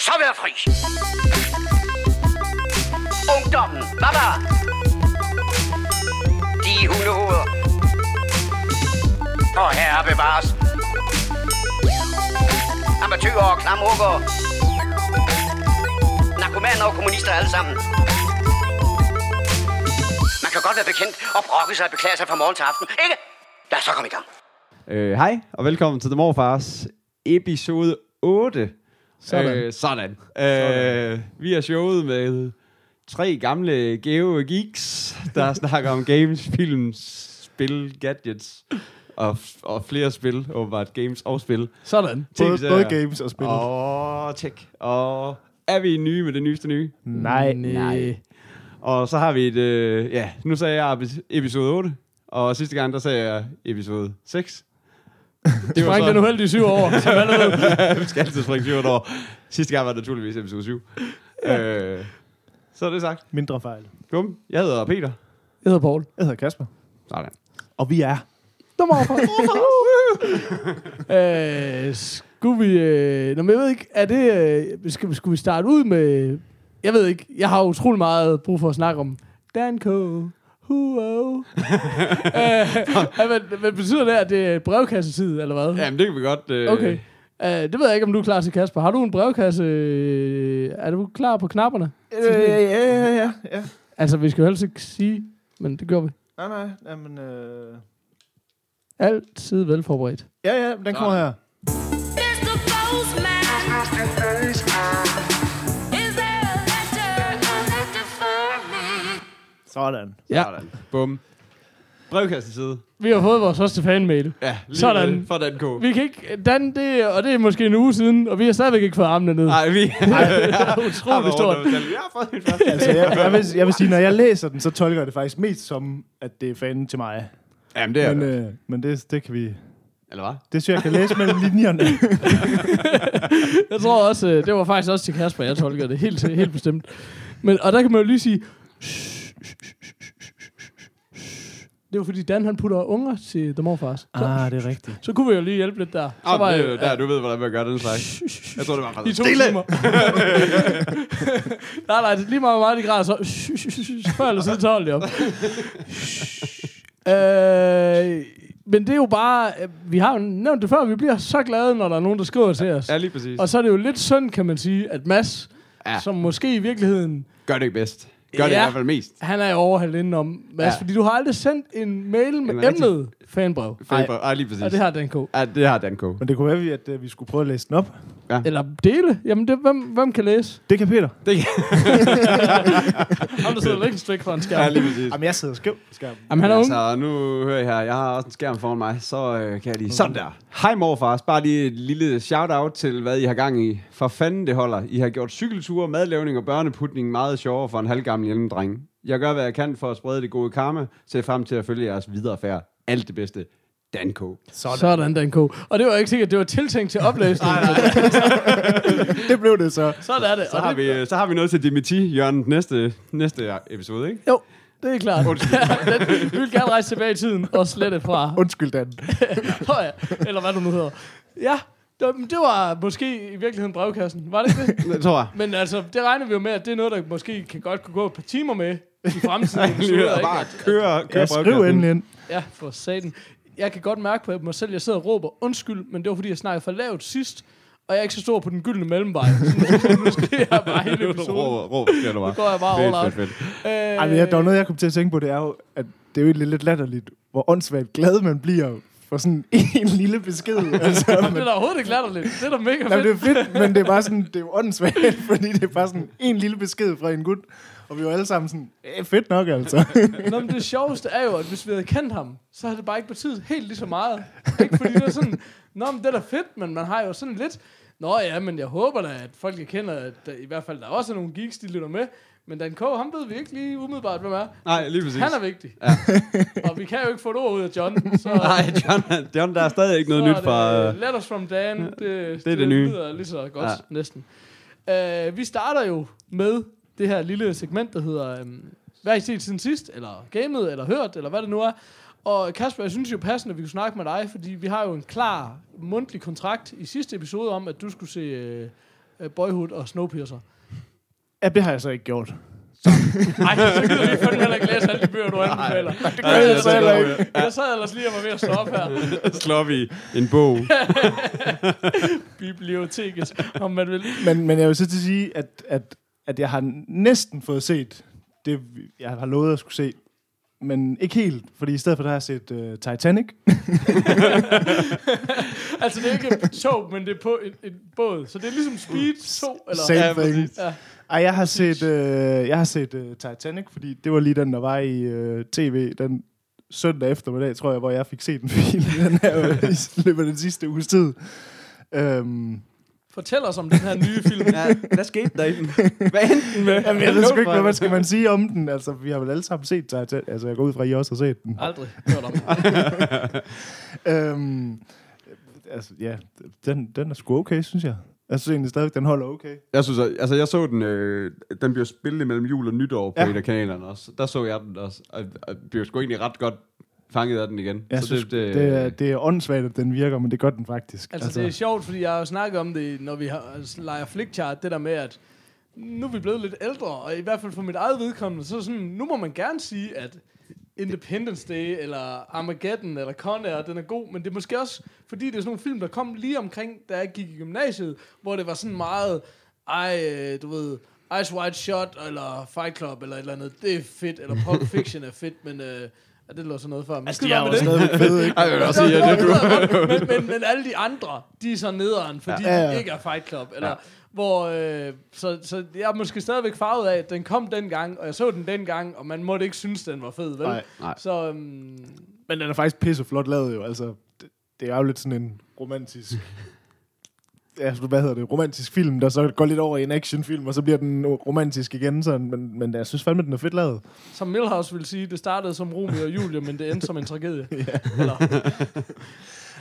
så være fri. Ungdommen, baba. De hundehoveder. Og herre bevares. Amatøger og klamrukker. Narkomaner og kommunister alle sammen. Man kan godt være bekendt og brokke sig og beklage sig fra morgen til aften, ikke? Lad os så komme i gang. Øh, hej, og velkommen til The Morfars episode 8. Sådan. Øh, sådan. Øh, vi er showet med tre gamle geo geeks, der snakker om games, film, spil, gadgets og, og flere spil, åbenbart games og spil. Sådan. Både, TV-serier. både games og spil. Og tech. Og er vi nye med det nyeste nye? Nej. Nej. Og så har vi et, øh, ja, nu sagde jeg epi- episode 8, og sidste gang, der sagde jeg episode 6. Det var den uheldige syv år, som alle ved. vi skal altid springe 7 år. Sidste gang var det naturligvis episode 7. øh, så er det sagt. Mindre fejl. Bum. Jeg hedder Peter. Jeg hedder Paul. Jeg hedder Kasper. Sådan. Og vi er... øh, skulle vi... Øh, nå, men jeg ved ikke, er det... Øh, skal, skulle vi starte ud med... Jeg ved ikke, jeg har utrolig meget brug for at snakke om Danko. Huo. øh, men, men betyder det, at det er brevkassetid, eller hvad? Jamen, det kan vi godt... Øh, Okay. Uh, det ved jeg ikke, om du er klar til, Kasper. Har du en brevkasse? øh, Er du klar på knapperne? Øh, ja, ja, ja, ja. Altså, vi skal jo helst ikke sige, men det gør vi. Nej, nej. Jamen, øh... Altid velforberedt. Ja, ja, den kommer her. Sådan. Ja. Sådan. Bum. Brevkasteside. Vi har fået vores første fanmail. Ja, lige Sådan. ved For den ko. Vi kan ikke... Dan, det, og det er måske en uge siden, og vi har stadigvæk ikke fået armene ned. Nej, vi... det er utroligt stort. Jeg har fået min første. Altså, jeg, jeg, vil, jeg vil sige, når jeg læser den, så tolker jeg det faktisk mest som, at det er fanden til mig. Jamen, det er Men, det. øh, men det, det kan vi... Eller hvad? Det synes jeg, jeg kan læse mellem linjerne. Jeg tror også, øh, det var faktisk også til Kasper, jeg tolker det helt, helt bestemt. Men, og der kan man jo lige sige... Det var fordi Dan han putter unger til The Morfars. Så, ah, det er rigtigt. så kunne vi jo lige hjælpe lidt der. Så Ah, var det er jeg- jo der, du ved, hvordan man gør den slags. Jeg tror, det var De faktisk... to timer. nej, nej, det er lige meget, hvor meget de græder, så før eller siden 12, jo. øh, men det er jo bare, øh, vi har jo nævnt det før, vi bliver så glade, når der er nogen, der skriver til os. Ja, lige præcis. Og så er det jo lidt synd, kan man sige, at Mads, Ja. ja. som måske i virkeligheden, Gør det ikke bedst. Gør det i Ja. hvert fald mest. han er jo overhældt indenom, Mads, Ja. fordi du har aldrig sendt en mail med emnet fanbrev. Ej, Ej, lige præcis. Og det har den ko. Ja, det har Dan K. Men det kunne være, at øh, vi skulle prøve at læse den op. Eller dele. Jamen, det, hvem, hvem kan læse? Det kan Peter. Det kan... Ham, der sidder længst væk fra en skærm. Ja, lige præcis. Jamen, jeg sidder skæv på skærmen. Jamen, han er ung. Altså, nu hører jeg her, jeg har også en skærm foran mig, så øh, kan jeg lige... Sådan der. Hej morfars, bare lige et lille shout-out til, hvad I har gang i. For fanden det holder. I har gjort cykelture, madlavning og børneputning meget sjovere for en halvgammel hjemmedreng. Jeg gør, hvad jeg kan for at sprede det gode karma. Ser frem til at følge jeres videre færd. Alt det bedste. Danko. Sådan. Sådan, ko. Og det var ikke sikkert, det var tiltænkt til oplæsning. nej, nej. det blev det så. Sådan er det. Så har, det, vi, så har vi noget til Dimitri Jørgen næste, næste episode, ikke? Jo, det er klart. den, vi vil gerne rejse tilbage i tiden og slette fra. Undskyld, Dan. Nå ja, eller hvad du nu hedder. Ja, det var, det var måske i virkeligheden brevkassen. Var det ikke det? Det tror jeg. Men altså, det regner vi jo med, at det er noget, der måske kan godt kunne gå et par timer med i fremtiden. Lige at bare køre, køre Ja, skriv endelig ind. Ja, for satan. Jeg kan godt mærke på mig selv, jeg sidder og råber undskyld, men det var fordi, jeg snakkede for lavt sidst, og jeg er ikke så stor på den gyldne mellemvej. Så nu, skriger jeg bare hele episoden. Råb, råb, skal du bare. Nu går jeg bare all out. fedt, fedt. Øh, Ej, der var noget, jeg kom til at tænke på, det er jo, at det er jo lidt latterligt, hvor åndssvagt glad man bliver for sådan en lille besked. Altså, Jamen, men, det er da overhovedet ikke latterligt. Det er da mega fedt. det er fedt, men det er bare sådan, det er jo åndssvagt, fordi det er bare sådan en lille besked fra en gut, og vi var alle sammen sådan, eh, fedt nok altså. Nå, men det sjoveste er jo, at hvis vi havde kendt ham, så havde det bare ikke betydet helt lige så meget. Ikke fordi det er sådan, nå, men det er da fedt, men man har jo sådan lidt, nå ja, men jeg håber da, at folk jeg kender, at der, i hvert fald der er også nogle geeks, de lytter med, men Dan K, ham ved vi ikke lige umiddelbart, hvem er. Nej, lige præcis. Han er vigtig. Ja. og vi kan jo ikke få et ord ud af John, så... Nej, John, John, der er stadig ikke noget nyt er fra... det Letters from Dan. Det, det, det nye. lyder lige så godt, ja. næsten. Uh, vi starter jo med det her lille segment, der hedder, um, hvad har I set siden sidst? Eller gamet, eller hørt, eller hvad det nu er. Og Kasper, jeg synes jo passende, at vi kunne snakke med dig, fordi vi har jo en klar mundtlig kontrakt i sidste episode om, at du skulle se uh, Boyhood og Snowpiercer. Ja, det har jeg så ikke gjort. Nej, så gider vi fandme heller ikke læse alle de bøger, du anbefaler. Det gør jeg så heller ikke. Jeg sad ellers lige og var ved at slå op her. Slår op i en bog. Biblioteket, om man vil. Men, men jeg vil så til at sige, at, at, at jeg har næsten fået set det, jeg har lovet at skulle se. Men ikke helt, fordi i stedet for det har jeg set uh, Titanic. Altså, det er ikke et tog, men det er på en, en båd. Så det er ligesom Speed 2, eller? Same Ja, thing. Ja. Ej, jeg har set, øh, jeg har set øh, Titanic, fordi det var lige den, der var i øh, tv den søndag eftermiddag, tror jeg, hvor jeg fik set en film den her, i løbet af den sidste uges tid. Øhm, Fortæl os om den her nye film. Ja, hvad skete der i den? Hvad endte den med? jamen, jeg ved sgu ikke, hvad skal man sige om den. Altså, vi har vel alle sammen set Titanic. Altså, jeg går ud fra, at I også har set den. Aldrig hørt om. Øhm, altså, ja, den, den er sgu okay, synes jeg. Jeg synes egentlig stadig, den holder okay. Jeg synes, altså jeg så den, øh, den bliver spillet mellem jul og nytår på Ja. et af kanalerne også. Der så jeg den også, og, og blev sgu egentlig ret godt fanget af den igen. Jeg så synes, det, det, det, er, det er åndssvagt, at den virker, men det gør den faktisk. Altså, altså, det er sjovt, fordi jeg har jo snakket om det, når vi har, altså, leger flickchart, det der med, at nu er vi blevet lidt ældre, og i hvert fald for mit eget vedkommende, så sådan, nu må man gerne sige, at Independence Day, eller Armageddon, eller Con Air, den er god, men det er måske også, fordi det er sådan nogle film, der kom lige omkring, da jeg gik i gymnasiet, hvor det var sådan meget, ej, øh, du ved, Ice White Shot, eller Fight Club, eller et eller andet, det er fedt, eller Pulp Fiction er fedt, men... Øh, Ja, det lå sådan noget før. Men altså, de er jo stadigvæk fede, ikke? Ej, jeg vil også sige, det du... men, men, men alle de andre, de er så nederen, fordi Ja, ja, ja. de ikke er Fight Club. Eller, Ja. hvor, øh, så, så jeg er måske stadigvæk farvet af, at den kom dengang, og jeg så den dengang, og man måtte ikke synes, den var fed, vel? Nej. Nej. Så øhm, Men den er faktisk pisse flot lavet jo. Altså, det, det er jo lidt sådan en romantisk... Ja, hvad hedder det? Romantisk film, der så går lidt over i en actionfilm, og så bliver den romantisk igen. Sådan, men, men jeg synes fandme, den er fedt lavet. som Milhouse vil sige, det startede som Romeo og Julie, men det endte som en tragedie. Eller,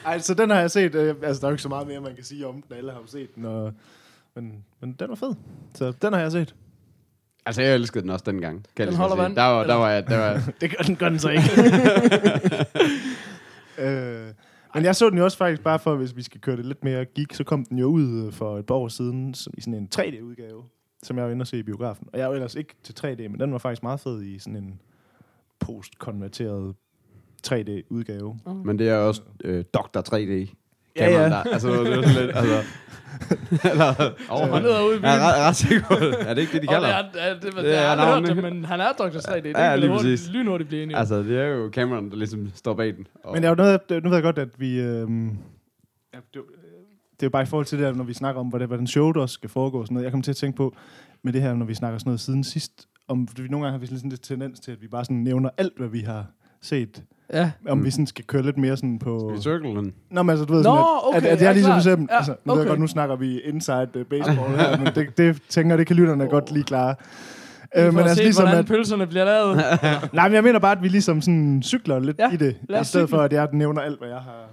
Ej, så den har jeg set. Øh, altså, der er jo ikke så meget mere, man kan sige om den. Alle har jo set den. Og, men, men den var fed. Så den har jeg set. Altså, jeg elskede den også dengang. Kan Den holder vand, Der var, der var, der var, Det gør den, gør den så ikke. øh, men jeg så den jo også faktisk bare for, hvis vi skal køre det lidt mere geek, så kom den jo ud øh, for et par år siden som, i sådan en 3D-udgave, som jeg var inde og se i biografen. Og jeg er jo ellers ikke til 3D, men den var faktisk meget fed i sådan en post-konverteret 3D-udgave. men det er også øh, Dr. 3D. Ja, ja. Der. Altså, det er sådan lidt, altså... eller, man ned og ud i jeg er byen. ret, ret sikker på det. Er det ikke det, de Og kalder det er, er, det, det, Det det er jeg har hørt det, men han er Dr. 3D. Det Ja, er lige lige præcis. lynhurtigt blive enige. Altså, det er jo Cameron, der ligesom står bag den. Og, Men det er jo noget, nu ved jeg godt, at vi... Øhm, ja, det, det er jo bare i forhold til det der, når vi snakker om, hvordan, hvordan showet også skal foregå. og Sådan noget. Jeg kommer til at tænke på, med det her, når vi snakker sådan noget siden sidst, om fordi vi nogle gange har vi sådan lidt tendens til, at vi bare sådan nævner alt, hvad vi har set. Ja. Om Mm. vi sådan skal køre lidt mere sådan på... Circle den? Nå, men altså, du ved Nå, sådan, at, okay, at, at jeg ja, ligesom klart. eksempel, Ja, altså, nu ved jeg okay. godt, nu snakker vi inside uh, baseball her, men det, det tænker det kan lytterne godt lige klare. Øh, Øh, men altså, se, ligesom, hvordan at, pølserne bliver lavet. nej, men jeg mener bare, at vi ligesom sådan cykler lidt Ja, i det, i stedet cykle. for, at jeg nævner alt, hvad jeg har,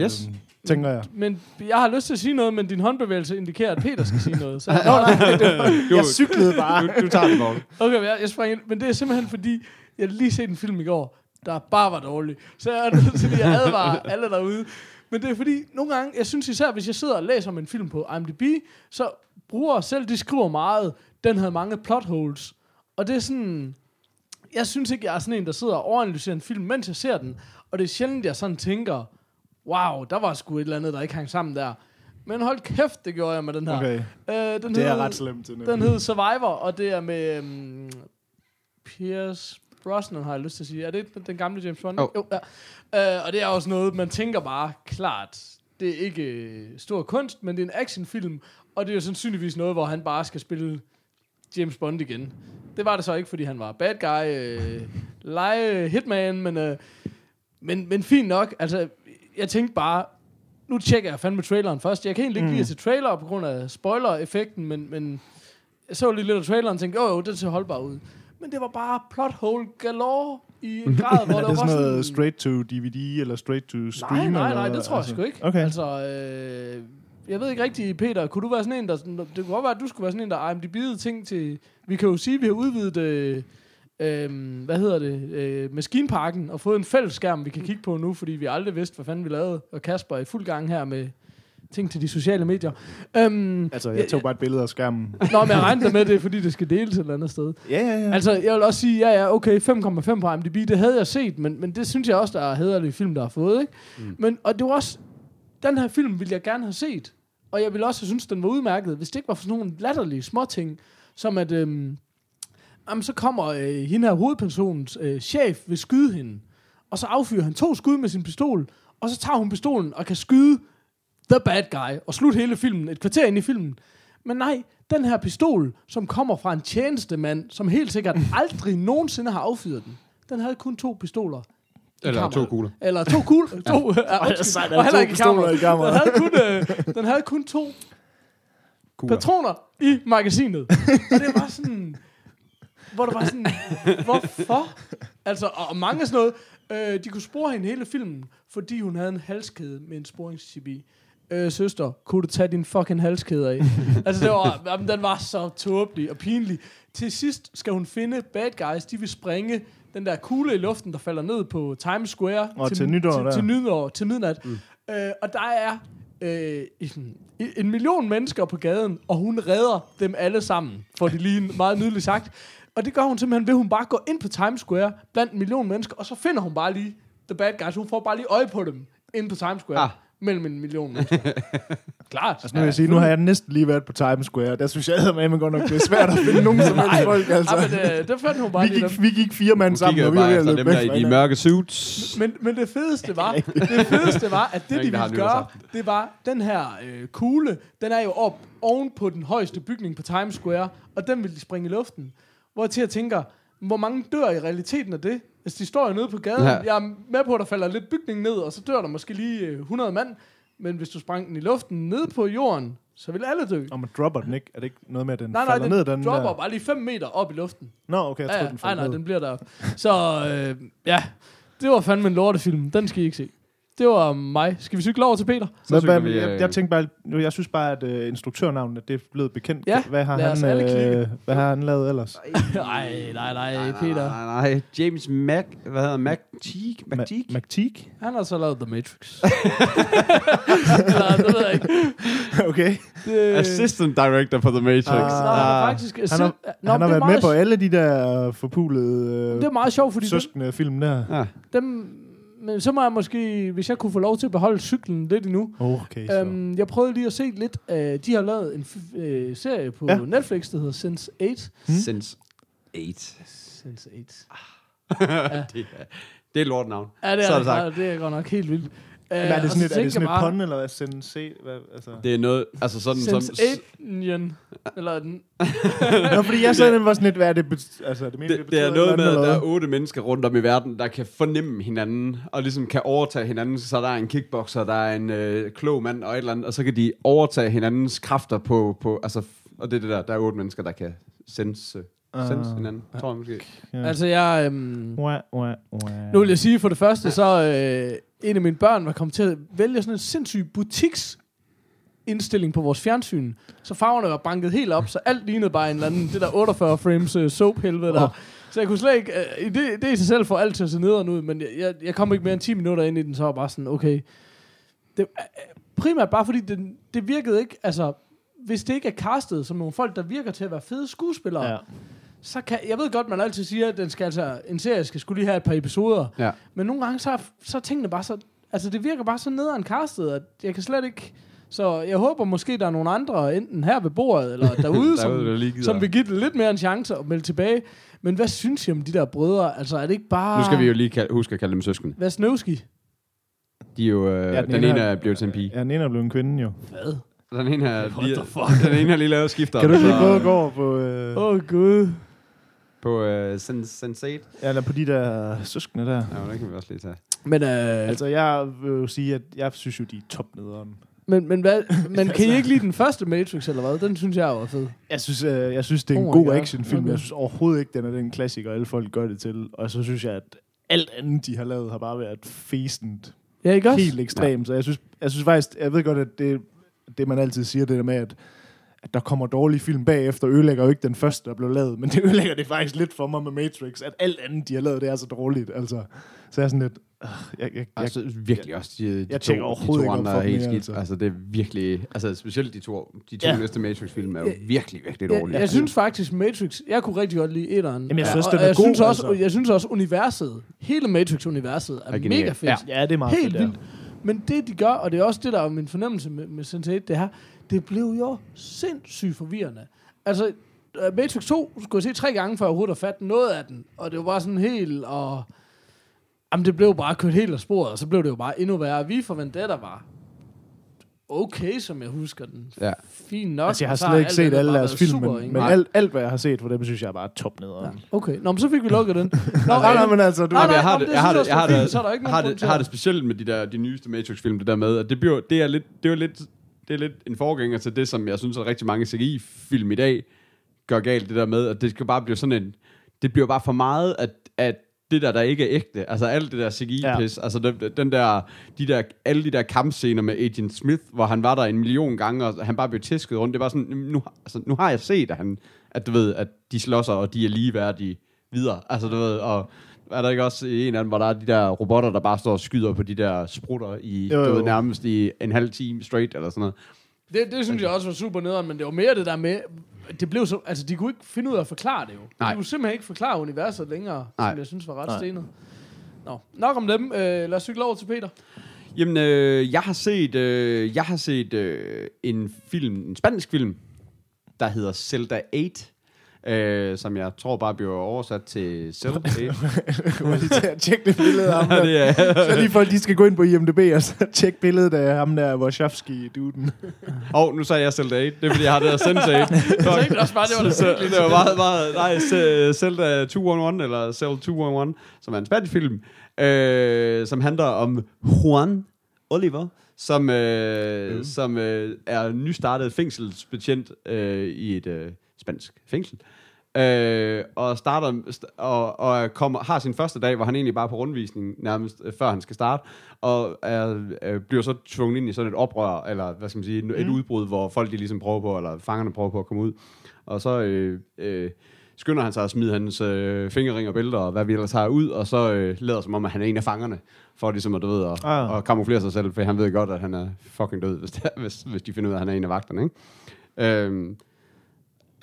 Yes. øhm, tænker jeg. Men jeg har lyst til at sige noget, men din håndbevægelse indikerer, at Peter skal sige noget. Så, Nå, nej, det var, jeg cyklede bare. Du, du tager den, Morten. okay, jeg, jeg springer ind. Men det er simpelthen fordi, jeg har lige set en film i går, der bare var dårlig. Så jeg er nødt til lige at advare alle derude. Men det er fordi, nogle gange, jeg synes især, hvis jeg sidder og læser om en film på IMDb, så bruger selv, de skriver meget, den havde mange plot holes. Og det er sådan, jeg synes ikke, jeg er sådan en, der sidder og overanalyserer en film, mens jeg ser den. Og det er sjældent, jeg sådan tænker, wow, der var sgu et eller andet, der ikke hang sammen der. Men hold kæft, det gjorde jeg med den her. Okay, Øh, den det er hed- ret slemt den hed Survivor, og det er med um, Pierce Brosnan, har jeg lyst til at sige. Er det den, gamle James Bond? Jo. jo ja. uh, og det er også noget, man tænker bare, klart, det er ikke øh, stor kunst, men det er en actionfilm, og det er jo sandsynligvis noget, hvor han bare skal spille James Bond igen. Det var det så ikke, fordi han var bad guy, øh, lege hitman, men, øh, men, men fint nok. Altså, jeg tænkte bare, nu tjekker jeg fandme traileren først. Jeg kan egentlig ikke Mm. lide se trailer på grund af spoiler-effekten, men, men jeg så lige lidt af traileren og tænkte, jo jo, det ser holdbar ud. Men det var bare plot hole galore i en grad, hvor er der var sådan noget sådan... straight to DVD, eller straight to stream? Nej, nej, nej, eller, det tror jeg sgu ikke. Okay. Altså, øh, jeg ved ikke rigtigt, Peter, kunne du være sådan en, der... Det kunne godt være, at du skulle være sådan en, der IMDb'ede ting til... Vi kan jo sige, at vi har udvidet... Øh, øh, hvad hedder det? Øh, maskinparken og fået en fælles skærm, vi kan kigge på nu, fordi vi aldrig vidste, hvad fanden vi lavede. Og Kasper er i fuld gang her med ting til de sociale medier. Øhm, Altså, jeg tog bare et billede af skærmen. Nå, men jeg regner med, det fordi det skal deles et eller andet sted. Ja, ja, ja. Altså, jeg vil også sige, ja, ja, okay, 5,5 på IMDb, det havde jeg set, men, men det synes jeg også, der er hederlige film, der har fået, ikke? Mm. Men, og det var også, den her film ville jeg gerne have set, og jeg ville også have synes, den var udmærket, hvis det ikke var for sådan nogle latterlige småting, som at, øhm, jamen, så kommer øh, hende her hovedpersonens øh, chef vil skyde hende, og så affyrer han to skud med sin pistol, og så tager hun pistolen og kan skyde the bad guy, og slutte hele filmen, et kvarter ind i filmen. Men nej, den her pistol, som kommer fra en tjenestemand, som helt sikkert aldrig nogensinde har affyret den, den havde kun to pistoler. Eller kammeret. to kugler. Eller to kugler. To, ja, sejt, der og er heller ikke pistoler i kammeret. Den kammeret. havde kun, øh, den havde kun to Kugler. patroner i magasinet. Og det var sådan... Hvor der var sådan... Hvorfor? Altså, og mange sådan noget... Øh, de kunne spore hende hele filmen, fordi hun havde en halskæde med en sporingschip i. Øh, søster, kunne du tage din fucking halskæde af? altså, det var, jamen, den var så tåbelig og pinlig. Til sidst skal hun finde bad guys. De vil springe den der kugle i luften, der falder ned på Times Square. Og til nytår til, der. til, nytår, til midnat. Mm. Øh, og der er øh, en, en million mennesker på gaden, og hun redder dem alle sammen, får de lige meget nydeligt sagt. Og det gør hun simpelthen ved, at hun bare går ind på Times Square blandt en million mennesker, og så finder hun bare lige the bad guys. Hun får bare lige øje på dem ind på Times Square. Ah. Mellem en million mennesker. Klart. Altså, nu vil jeg sige, nu har jeg næsten lige været på Times Square. Der synes jeg, at man godt nok, det er svært at finde nogen som helst folk, altså. Ja, men øh, der fandt hun bare Vi gik, vi gik fire mand Hun sammen, og vi var efter dem der i de mørke suits. Men, men det fedeste var, det fedeste var, at det, de ville gøre, det var, den her øh, kugle, den er jo op oven på den højeste bygning på Times Square, og den vil de springe i luften. Hvor jeg til at tænker, hvor mange dør i realiteten af det? Altså, de står jo nede på gaden. Ja. Jeg er med på, at der falder lidt bygning ned, og så dør der måske lige øh, 100 mand. Men hvis du sprang den i luften ned på jorden, så vil alle dø. Og man dropper den ikke. Er det ikke noget med, at den Nej, nej, falder den, ned? Den dropper der? bare lige 5 meter op i luften. Nå, okay, jeg tror, ja. den Nej, falder nej, ned. den bliver der. Så øh, ja, det var fandme en lortefilm. Den skal I ikke se. Det var mig. Skal vi cykle over til Peter? Så Hvad, hvad, vi, jeg, øh, jeg tænkte bare, nu, jeg synes bare, at uh, instruktørnavnet det er blevet bekendt. Ja, hvad har han, øh, hvad har han lavet ellers? nej, nej, nej, Peter. Nej, nej, nej. James Mac... Hvad hedder han? Mac Teague? Mac Teague? McTeague? Han har så lavet The Matrix. Eller, det ved jeg ikke. okay. Det, Assistant Director for The Matrix. Ah. Han har faktisk... Han har, Nå, han har været med på alle de der forpulede Det er øh, meget sjovt, fordi dem, søskende film der. Ja. dem, men så må jeg måske, hvis jeg kunne få lov til at beholde cyklen lidt endnu. Okay, så. Um, jeg prøvede lige at se lidt. Uh, de har lavet en f- uh, serie på Ja. ja. Netflix, der hedder Sense 8. Since 8. Sense 8. det, er, det er lort navn. Ja, det Så er, er det, det er godt nok helt vildt. Uh, Hvad er det sådan et, er det sådan et pun, eller hvad? Hvad, altså? Det er noget... Altså sådan... som, Sense 8 eller den, Nå, fordi jeg sad den var sådan lidt, hvad er det, bet- altså, det, mener, det, det er noget et med, eller at der er otte mennesker rundt om i verden, der kan fornemme hinanden, og ligesom kan overtage hinanden. Så der er en kickboxer, der er en øh, klog mand og et eller andet, og så kan de overtage hinandens kræfter på... på altså, og det er det der, der er otte mennesker, der kan sense, Ah. sense hinanden, tror jeg måske. Ja. Altså, jeg... Øhm, Wah, wah, wah. nu vil jeg sige for det første, så øh, en af mine børn var kommet til at vælge sådan en sindssyg butiks indstilling på vores fjernsyn. Så farverne var banket helt op, så alt lignede bare en eller anden, det der 48 frames øh, uh, soap helvede der. Så jeg kunne slet ikke, uh, det, det i sig selv får alt til at se nederen ud, men jeg, jeg, jeg kom ikke mere end 10 minutter ind i den, så var bare sådan, okay. Det, uh, primært bare fordi, det, det virkede ikke, altså, hvis det ikke er castet som nogle folk, der virker til at være fede skuespillere, Ja så kan, jeg ved godt, man altid siger, at den skal altså, en serie skal skulle lige have et par episoder, Ja. men nogle gange, så, er- så er tingene bare så, altså det virker bare så nederen castet, at jeg kan slet ikke, så jeg håber måske, der er nogle andre, enten her ved bordet, eller derude, som, Derude, gider. som vil give det lidt mere en chance og melde tilbage. Men hvad synes I om de der brødre? Altså, er det ikke bare... Nu skal vi jo lige kalde, huske at kalde dem søskende. Vasnowski? De er jo... Øh, Ja, den, den ene er blevet til en pige. Ja, den ene er blevet en kvinde, jo. Hvad? Den ene er What lige, den ene har lige lavet skifter. Kan du ikke lige så- prøve at gå over på... Øh, Åh, oh, Gud. På uh, Sense8? ja, eller på de der søskende der. Ja, det kan vi også lige tage. Men, øh, Altså, jeg vil jo sige, at jeg synes jo, de er topnederen. men, men, hvad, men kan I ikke lide den første Matrix, eller hvad? Den synes jeg var fed. Jeg synes, øh, jeg synes det er en Oh god God. actionfilm. Okay. Jeg synes overhovedet ikke, den er den klassiker, alle folk gør det til. Og så synes jeg, at alt andet, de har lavet, har bare været fæsent. Ja, ikke også? Helt ekstremt. Så jeg synes, jeg synes faktisk, jeg ved godt, at det, det man altid siger, det der med, at at der kommer dårlige film bagefter, ødelægger jo ikke den første, der blev lavet, men det ødelægger det faktisk lidt for mig med Matrix, at alt andet, de har lavet, det er så dårligt, altså. Så jeg er sådan lidt, øh, jeg, jeg, jeg, Altså, virkelig også de, de, jeg to, de to ikke andre er helt skidt. altså. Altså. det er virkelig... Altså, specielt de to, de to Ja. næste Matrix-film er jo virkelig, virkelig Jeg, dårlige. jeg synes faktisk, Matrix... Jeg kunne rigtig godt lide etteren. Jamen, jeg synes, og, den og er jeg god, synes også, altså. Jeg synes også, universet, hele Matrix-universet er, Er mega fedt. Ja. ja, det er meget Helt fedt, ja. Men det, de gør, og det er også det, der er min fornemmelse med, med Sense8, det her, det blev jo sindssygt forvirrende. Altså, øh, Matrix 2 skulle jeg se tre gange, før jeg overhovedet har fat noget af den. Og det var bare sådan helt, og... Jamen, det blev bare kørt helt af sporet, og så blev det jo bare endnu værre. Vi for Vendetta var okay, som jeg husker den. Ja. Fint nok. Altså, jeg har slet ikke set alle deres film, super, men, men Nej. alt, alt, hvad jeg har set for dem, synes jeg er bare top ned. Ja, okay. Nå, men så fik vi lukket den. Nå, Nej, nej, men altså, du, Nej, Jamen, jeg nej, har det, jeg har det, jeg har det, har det, har det specielt med de der de nyeste Matrix-film, det der med, at det bliver, det er lidt, det er lidt, det er lidt en forgænger til det, som jeg synes, at rigtig mange CGI-film i dag gør galt, det der med, at det skal bare blive sådan en, det bliver bare for meget, at, at det der, der ikke er ægte, altså alt det der CGI-pis, ja. altså den, den der, de der, alle de der kampscener med Agent Smith, hvor han var der en million gange, og han bare blev tæsket rundt, det var sådan, nu, altså, nu har jeg set, at, han, at du ved, at de slåsser, og de er ligeværdige videre, altså du ved, og er der ikke også en af dem, hvor der er de der robotter, der bare står og skyder på de der sprutter i, Jo, jo, jo. Du ved, nærmest i en halv time straight, eller sådan noget. Det, det synes jeg også var super nederen, men det var mere det der med, det blev så, altså de kunne ikke finde ud af at forklare det jo. Nej. De kunne simpelthen ikke forklare universet længere, Nej. som jeg synes var ret Nej. stenet. Nå, nok om dem. Øh, lad os cykle over til Peter. Jamen, øh, jeg har set, øh, jeg har set øh, en film, en spansk film, der hedder Zelda 8, øh, som jeg tror bare bliver oversat til Zelda 8. må lige tjekke det billede af ham der. er, Så lige folk, de skal gå ind på IMDb og så tjekke billedet af ham der, Wachowski-duden. og nu sagde jeg Zelda 8, det er fordi, jeg har det der Sense 8. Jeg tænkte også bare, det var det så, det var meget, meget, nej, Zelda 211, eller Zelda 211, som er en spansk film, øh, som handler om Juan Oliver, som, øh, mm. som øh, er nystartet fængselsbetjent øh, i et øh, spansk fængsel. Øh, og starter st- og, og kommer, har sin første dag, hvor han egentlig bare er på rundvisning nærmest øh, før han skal starte, og er, øh, bliver så tvunget ind i sådan et oprør, eller hvad skal man sige, et, et udbrud, hvor folk de ligesom prøver på, eller fangerne prøver på at komme ud. Og så øh, øh, skynder han sig at smide hans øh, fingerring og bælter, og hvad vi ellers har ud, og så øh, lader som om, at han er en af fangerne, for ligesom at, du ved, at, Ah. at kamuflere sig selv, for han ved godt, at han er fucking død, hvis, det hvis, hvis de finder ud af, at han er en af vagterne, ikke? Øhm,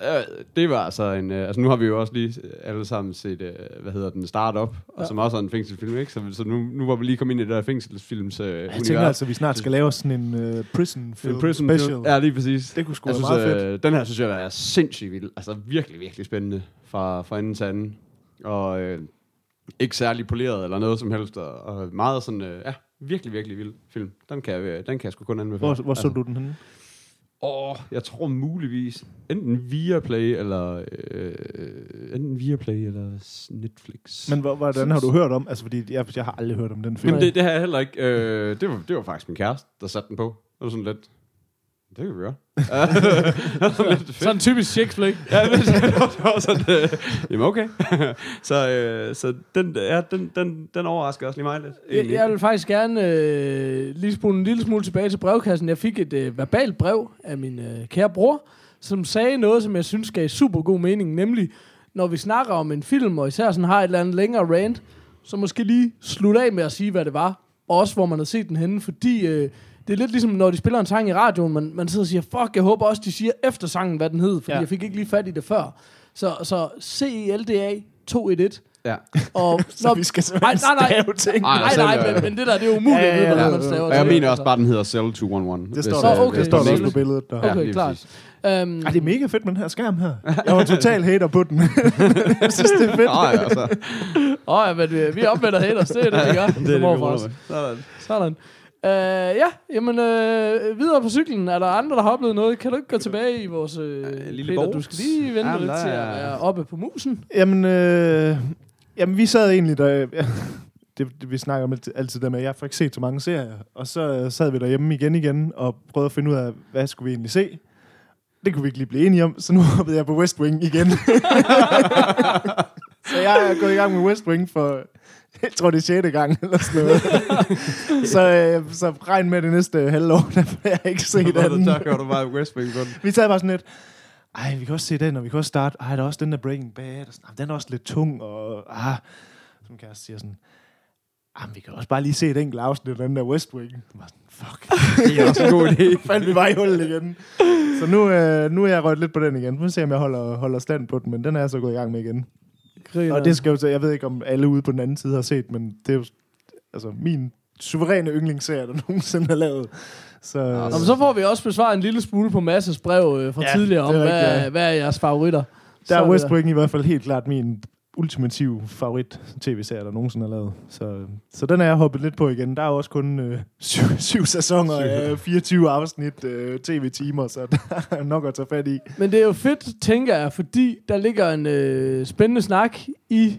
Øh, det var altså en... Øh, altså nu har vi jo også lige øh, alle sammen set, øh, hvad hedder den, Start Up, ja. og som også er en fængselsfilm, ikke? Så, så nu, nu var vi lige kommet ind i det der fængselsfilms øh, Jeg tænker altså, vi snart skal lave sådan en uh, prison film en prison special. film. Ja, lige præcis. Det kunne sgu jeg være synes, meget fedt. øh, Den her synes jeg er sindssygt vild. Altså virkelig, virkelig spændende fra, fra enden til anden. Og øh, ikke særlig poleret eller noget som helst. Og, og meget sådan, øh, ja, virkelig, virkelig vild film. Den kan jeg, øh, den kan jeg sgu kun anbefale. Hvor, hvor så du den henne? Åh, jeg tror muligvis enten via Play eller øh, enten via Play eller Netflix. Men hvor, hvordan har du hørt om? Altså, fordi jeg, jeg har aldrig hørt om den film. Jamen, det, det har jeg heller ikke. Øh, det, var, det var faktisk min kæreste, der satte den på. Det var sådan lidt... Det kan vi gøre. var sådan. Sådan en typisk sexflick. Ja, men det var, det var sådan, øh, jamen okay. så øh, så den, ja, den, den, den overrasker også lige mig lidt. Jeg, jeg vil faktisk gerne øh, lige spole en lille smule tilbage til brevkassen. Jeg fik et øh, verbalt brev af min øh, kære bror, som sagde noget, som jeg synes gav super god mening, nemlig, når vi snakker om en film, og især sådan har et eller andet længere rant, så måske lige slutte af med at sige, hvad det var, og også hvor man har set den henne, fordi øh, det er lidt ligesom, når de spiller en sang i radioen, man, man sidder og siger, fuck, jeg håber også, de siger efter sangen, hvad den hed, fordi Ja. ja. jeg fik ikke lige fat i det før. Så, så CELDA 211, Ja. og Så vi skal simpelthen stave ting. Ej, Nej, selv, nej, øh, men, men det der, det er umuligt Ja, at ja, vide, ja. hvordan man staver Og jeg mener også bare, den hedder Cell 211. Det står, Så, der, okay, det står der så- også på billedet. Der. Ja, Okay, lige klart. Um, Ej, det er mega fedt med den her skærm her. Jeg var total hater på den. jeg synes, det er fedt. Ej, altså. Åh, ja, men vi, vi opvender haters, det er det, vi gør. Det er det, vi for. Sådan. Sådan. Uh, ja, jamen uh, videre på cyklen. Er der andre, der har oplevet noget? Kan du ikke gå tilbage i vores... Uh, lille Peter, du skal lige vente Jamen, lidt der til at er- være oppe på musen. Jamen, øh, jamen, vi sad egentlig der... Det, det, vi snakker om altid- altid der med, at jeg får ikke set så mange serier. Og så øh, sad vi derhjemme igen igen og prøvede at finde ud af, hvad skulle vi egentlig se. Det kunne vi ikke lige blive enige om, så nu hoppede jeg på West Wing igen. så jeg er gået i gang med West Wing for jeg tror, det er 6. gang eller sådan noget. så, øh, så regn med det næste halvår, der får jeg ikke se den. Så gør du bare West Wing. Vi tager bare sådan lidt, ej, vi kan også se den, og vi kan også starte, ej, der er også den der Breaking Bad, og sådan, "Ah, den er også lidt tung, og ah, som kæreste siger sådan, ah, men vi kan også bare lige se et enkelt afsnit af den der West Wing. Jeg var sådan, fuck, Det er også en god idé. fandt vi bare i hullet igen. Så nu, øh, nu er jeg rødt lidt på den igen. Nu ser jeg, om jeg holder, holder stand på den, men den er jeg så gået i gang med igen. Griner. Og det skal jo så, jeg ved ikke, om alle ude på den anden side har set, men det er jo altså, min suveræne yndlingsserie, der nogensinde er lavet. Så, men så får vi også besvaret en lille smule på Masses brev øh, fra Ja, tidligere om, hvad, hvad er jeres favoritter. der er West Wing i hvert fald helt klart min ultimative favorit tv-serie, der nogensinde er lavet. Så, så den er jeg hoppet lidt på igen. Der er også kun øh, syv, syv sæsoner af 24 afsnit øh, tv-timer, så der er nok at tage fat i. Men det er jo fedt, tænker jeg, fordi der ligger en øh, spændende snak i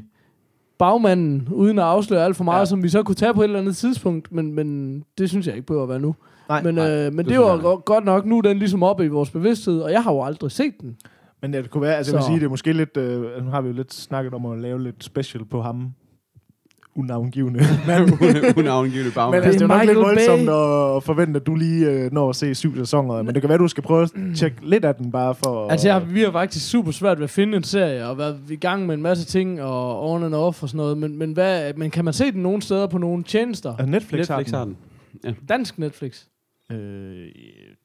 bagmanden, uden at afsløre alt for meget, Ja. som vi så kunne tage på et eller andet tidspunkt, men, men det synes jeg ikke behøver at være nu. Nej, Men, nej. øh, men det, det var godt nok, nu er den ligesom oppe i vores bevidsthed, og jeg har jo aldrig set den. Men det kunne være, altså jeg vil Så- sige, det er måske lidt, øh, nu har vi jo lidt snakket om at lave lidt special på ham, unavngivende. Unavngivende bagmand. Men altså, det er nok lidt voldsomt at forvente, at du lige øh, når at se syv sæsoner. Men det kan være, du skal prøve at tjekke lidt af den, bare for... Altså, jeg, har- vi har faktisk super svært ved at finde en serie, og været i gang med en masse ting, og on and off og sådan noget, men, men, hvad, men kan man se den nogle steder på nogle tjenester? Altså, Netflix, Netflix har har den. den. Dansk Netflix? Øh,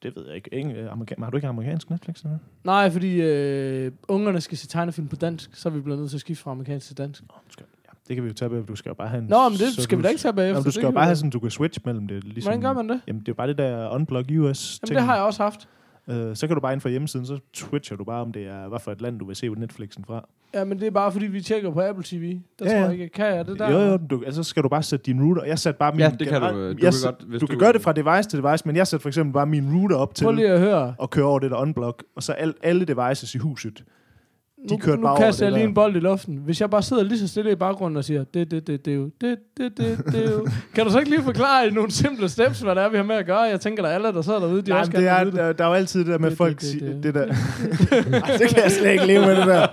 det ved jeg ikke. Ingen, øh, amerika- har du ikke amerikansk Netflix? Eller? Nej, fordi øh, ungerne skal se tegnefilm på dansk, så er vi blevet nødt til at skifte fra amerikansk til dansk. Du skal, ja, det kan vi jo tage bagefter. Du skal jo bare have en... Nå, men det så skal du, vi da ikke tage bagefter. Nå, du skal jo bare have sådan, du kan switch mellem det. Ligesom, Hvordan gør man det? Jamen, det er jo bare det der Unplug US Jamen, det har jeg også haft. Øh, så kan du bare ind fra hjemmesiden, så switcher du bare, om det er, hvad for et land, du vil se på Netflixen fra. Ja, men det er bare fordi, vi tjekker på Apple TV. Der Ja, tror jeg ikke, kan jeg det der? Jo, jo, du, altså skal du bare sætte din router. Jeg satte bare min... Ja, det kan du. generelt- Du jeg kan sæt- godt, hvis du, kan gøre det fra device til device, men jeg sætter for eksempel bare min router op til Prøv lige at høre. at køre over det der unblock, og så al, alle devices i huset. Nu, kørte nu kaster det jeg lige der. en bold i luften. Hvis jeg bare sidder lige så stille i baggrunden og siger, det, det, det, det, jo, det, det, det, det. Kan du så ikke lige forklare i nogle simple steps, hvad det er, vi har med at gøre? Jeg tænker, der er alle, der sidder derude, de Nej, også det er, vide der, der er jo altid det der med, Det, folk det, det, det. Det, der. Ej, det kan jeg slet ikke leve med, det der.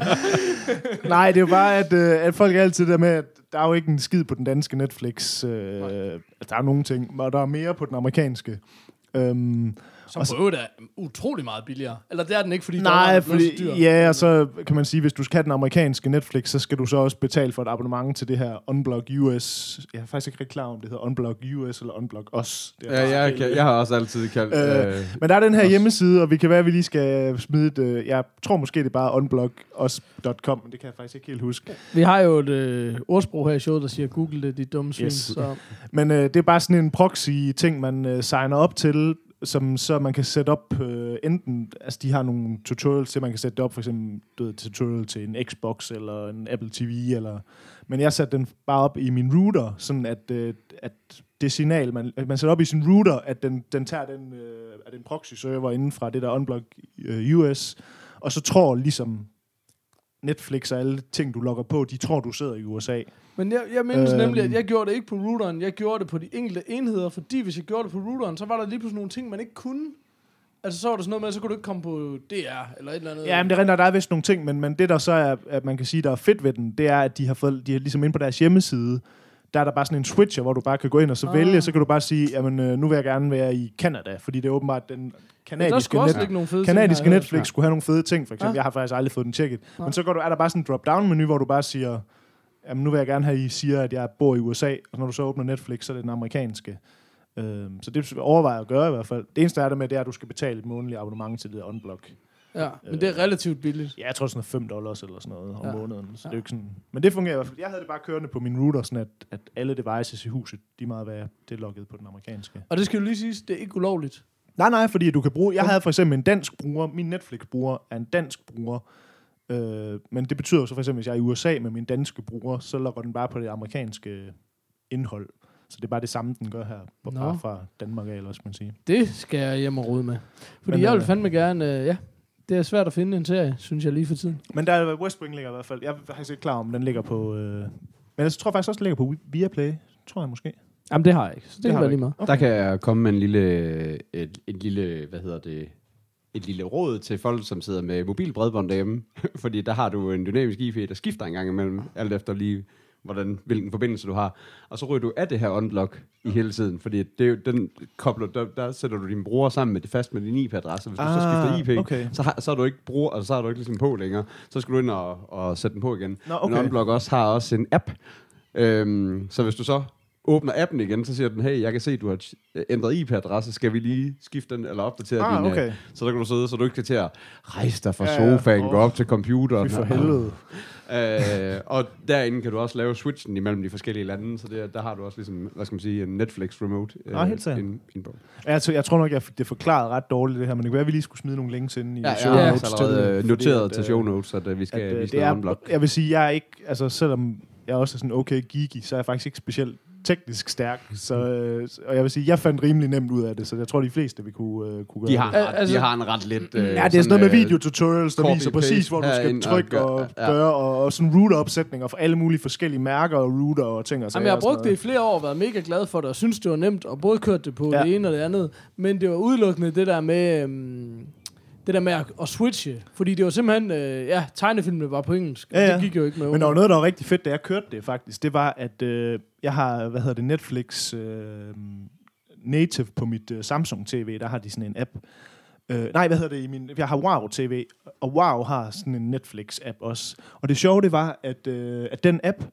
Nej, det er jo bare, at, øh, at folk er altid der med, at der er jo ikke en skid på den danske Netflix. Øh, der er nogle ting, og der er mere på den amerikanske. Øhm, Som Og så- på øvrigt er utrolig meget billigere. Eller det er den ikke, fordi Nej, dollaren er fordi, så dyr. ja, og så kan man sige, hvis du skal have den amerikanske Netflix, så skal du så også betale for et abonnement til det her Unblock US. Jeg er faktisk ikke rigtig klar om det hedder Unblock US eller Unblock Os. Det er Ja, jeg, kan, jeg har også altid kaldt... Øh, Øh, Men der er den her Os. hjemmeside, og vi kan være, at vi lige skal smide et... Øh, jeg tror måske, det er bare unblockus.com, men det kan jeg faktisk ikke helt huske. Vi har jo et øh, ordsprog her i showet, der siger, Google det, dit dumme svin. Yes. Så Men øh, det er bare sådan en proxy-ting, man øh, signer op til, som så man kan sætte op øh, enten... Altså, de har nogle tutorials til, man kan sætte det op, for eksempel du ved, tutorial til en Xbox eller en Apple TV, eller... Men jeg satte den bare op i min router, sådan at, øh, at det signal, man, at man sætter op i sin router, at den, den tager den, øh, at den proxy-server inden fra det der Unblock øh, US, og så tror ligesom Netflix og alle ting, du logger på, de tror, du sidder i USA. Men jeg, jeg mindes Øhm. nemlig, at jeg gjorde det ikke på routeren. Jeg gjorde det på de enkelte enheder, fordi hvis jeg gjorde det på routeren, så var der lige pludselig nogle ting, man ikke kunne. Altså, så var der sådan noget med, at så kunne du ikke komme på DR, eller et eller andet. Ja, men det render, der er vist nogle ting, men, men det der så er, at man kan sige, der er fedt ved den, det er, at de har fået, de har ligesom inde på deres hjemmeside, der er der bare sådan en switcher, hvor du bare kan gå ind og så Ah. vælge, så kan du bare sige, jamen øh, nu vil jeg gerne være i Canada, fordi det er åbenbart den kanadiske, net, ligge nogle fede kanadiske ting, Netflix skulle have nogle fede ting, for eksempel. Ah. Jeg har faktisk aldrig fået den tjekket. Nej. Men så går du, er der bare sådan en drop-down-menu, hvor du bare siger, jamen nu vil jeg gerne have, at I siger, at jeg bor i USA, og når du så åbner Netflix, så er det den amerikanske. Øhm, så det overvejer at gøre i hvert fald. Det eneste der er det med, det er, at du skal betale et månedligt abonnement til det der unblock. Ja, men det er relativt billigt. Ja, jeg tror sådan noget 5 dollars eller sådan noget om Ja. måneden. Så Ja. det er ikke sådan... Men det fungerer i hvert fald. Jeg havde det bare kørende på min router, sådan at, at alle devices i huset, de er meget værd, det er logget på den amerikanske. Og det skal jo lige siges, det er ikke ulovligt. Nej, nej, fordi du kan bruge... Jeg havde for eksempel en dansk bruger. Min Netflix-bruger er en dansk bruger. Øh, men det betyder så for eksempel, hvis jeg er i USA med min danske bruger, så logger den bare på det amerikanske indhold. Så det er bare det samme, den gør her. Nå. Bare fra Danmark af, eller skal man sige. Det skal jeg hjem og rode med. Fordi Men, jeg vil øh, fandme gerne, øh, ja, det er svært at finde en serie, synes jeg lige for tiden. Men der er West Wing ligger i hvert fald. Jeg er faktisk ikke klar om, den ligger på... Øh, men jeg tror faktisk også, den ligger på Viaplay. Tror jeg måske. Jamen, det har jeg ikke, så det, Det har lige meget. Der kan jeg komme med en lille, et, et lille, hvad hedder det, et lille råd til folk, som sidder med mobilbredbånd derhjemme. Fordi der har du en dynamisk IP, der skifter en gang imellem, alt efter lige, hvordan, hvilken forbindelse du har. Og så ryger du af det her unblock i hele tiden, fordi det er jo, den kobler, der, der sætter du din bruger sammen med det fast med din IP-adresse. Hvis du så Ah, skifter IP, okay. så, har, så er du ikke bruger, altså, så er du ikke ligesom på længere. Så skal du ind og, og sætte den på igen. Nå, okay. Men unblock også har også en app, øhm, så hvis du så åbner appen igen, så siger den, hey, jeg kan se, du har ændret IP-adresse, skal vi lige skifte den, eller opdatere Ah, din... øh, okay. Så der kan du sidde, så du ikke skal til at rejse dig fra Ja, ja. sofaen, gå op til computeren. For helvede. Øh, og derinde kan du også lave switchen imellem de forskellige lande, så det, der har du også ligesom, hvad skal man sige, en Netflix remote. øh, Ah, helt ind- ind på. Jeg, tror, jeg tror nok, jeg fik det forklaret ret dårligt, det her, men det kunne være, at vi lige skulle smide nogle links ind i Ja, show har notes også allerede det, øh, noteret at, til øh, show notes, at øh, vi skal at, øh, vise det er, unblock. jeg vil sige, jeg er ikke, altså selvom jeg også er sådan okay geeky, så er jeg faktisk ikke specielt teknisk stærk, så, øh, og jeg vil sige, jeg fandt rimelig nemt ud af det, så jeg tror, de fleste vil kunne, øh, kunne gøre De har, en Al- ret, altså- de har en ret lidt... Øh, Ja, det er sådan noget med øh, videotutorials, der viser præcis, hvor du skal og trykke gør- og ja. gøre, og, og sådan router-opsætninger for alle mulige forskellige mærker og router og ting og sager. Jamen, jeg har og brugt det i flere år og været mega glad for det, og synes, det var nemt, og både kørt det på Ja. det ene og det andet, men det var udelukkende det der med... Øhm, det der med at, at switche. Fordi det var simpelthen... Øh, ja, tegnefilmene var på engelsk. Ja, ja. Det gik jo ikke med. Men der var noget, der var rigtig fedt, da jeg kørte det faktisk. Det var, at øh, jeg har, hvad hedder det, Netflix øh, native på mit øh, Samsung TV. Der har de sådan en app. Øh, nej, hvad hedder det? I min, jeg har Wow TV, og Wow har sådan en Netflix-app også. Og det sjove, det var, at, øh, at den app,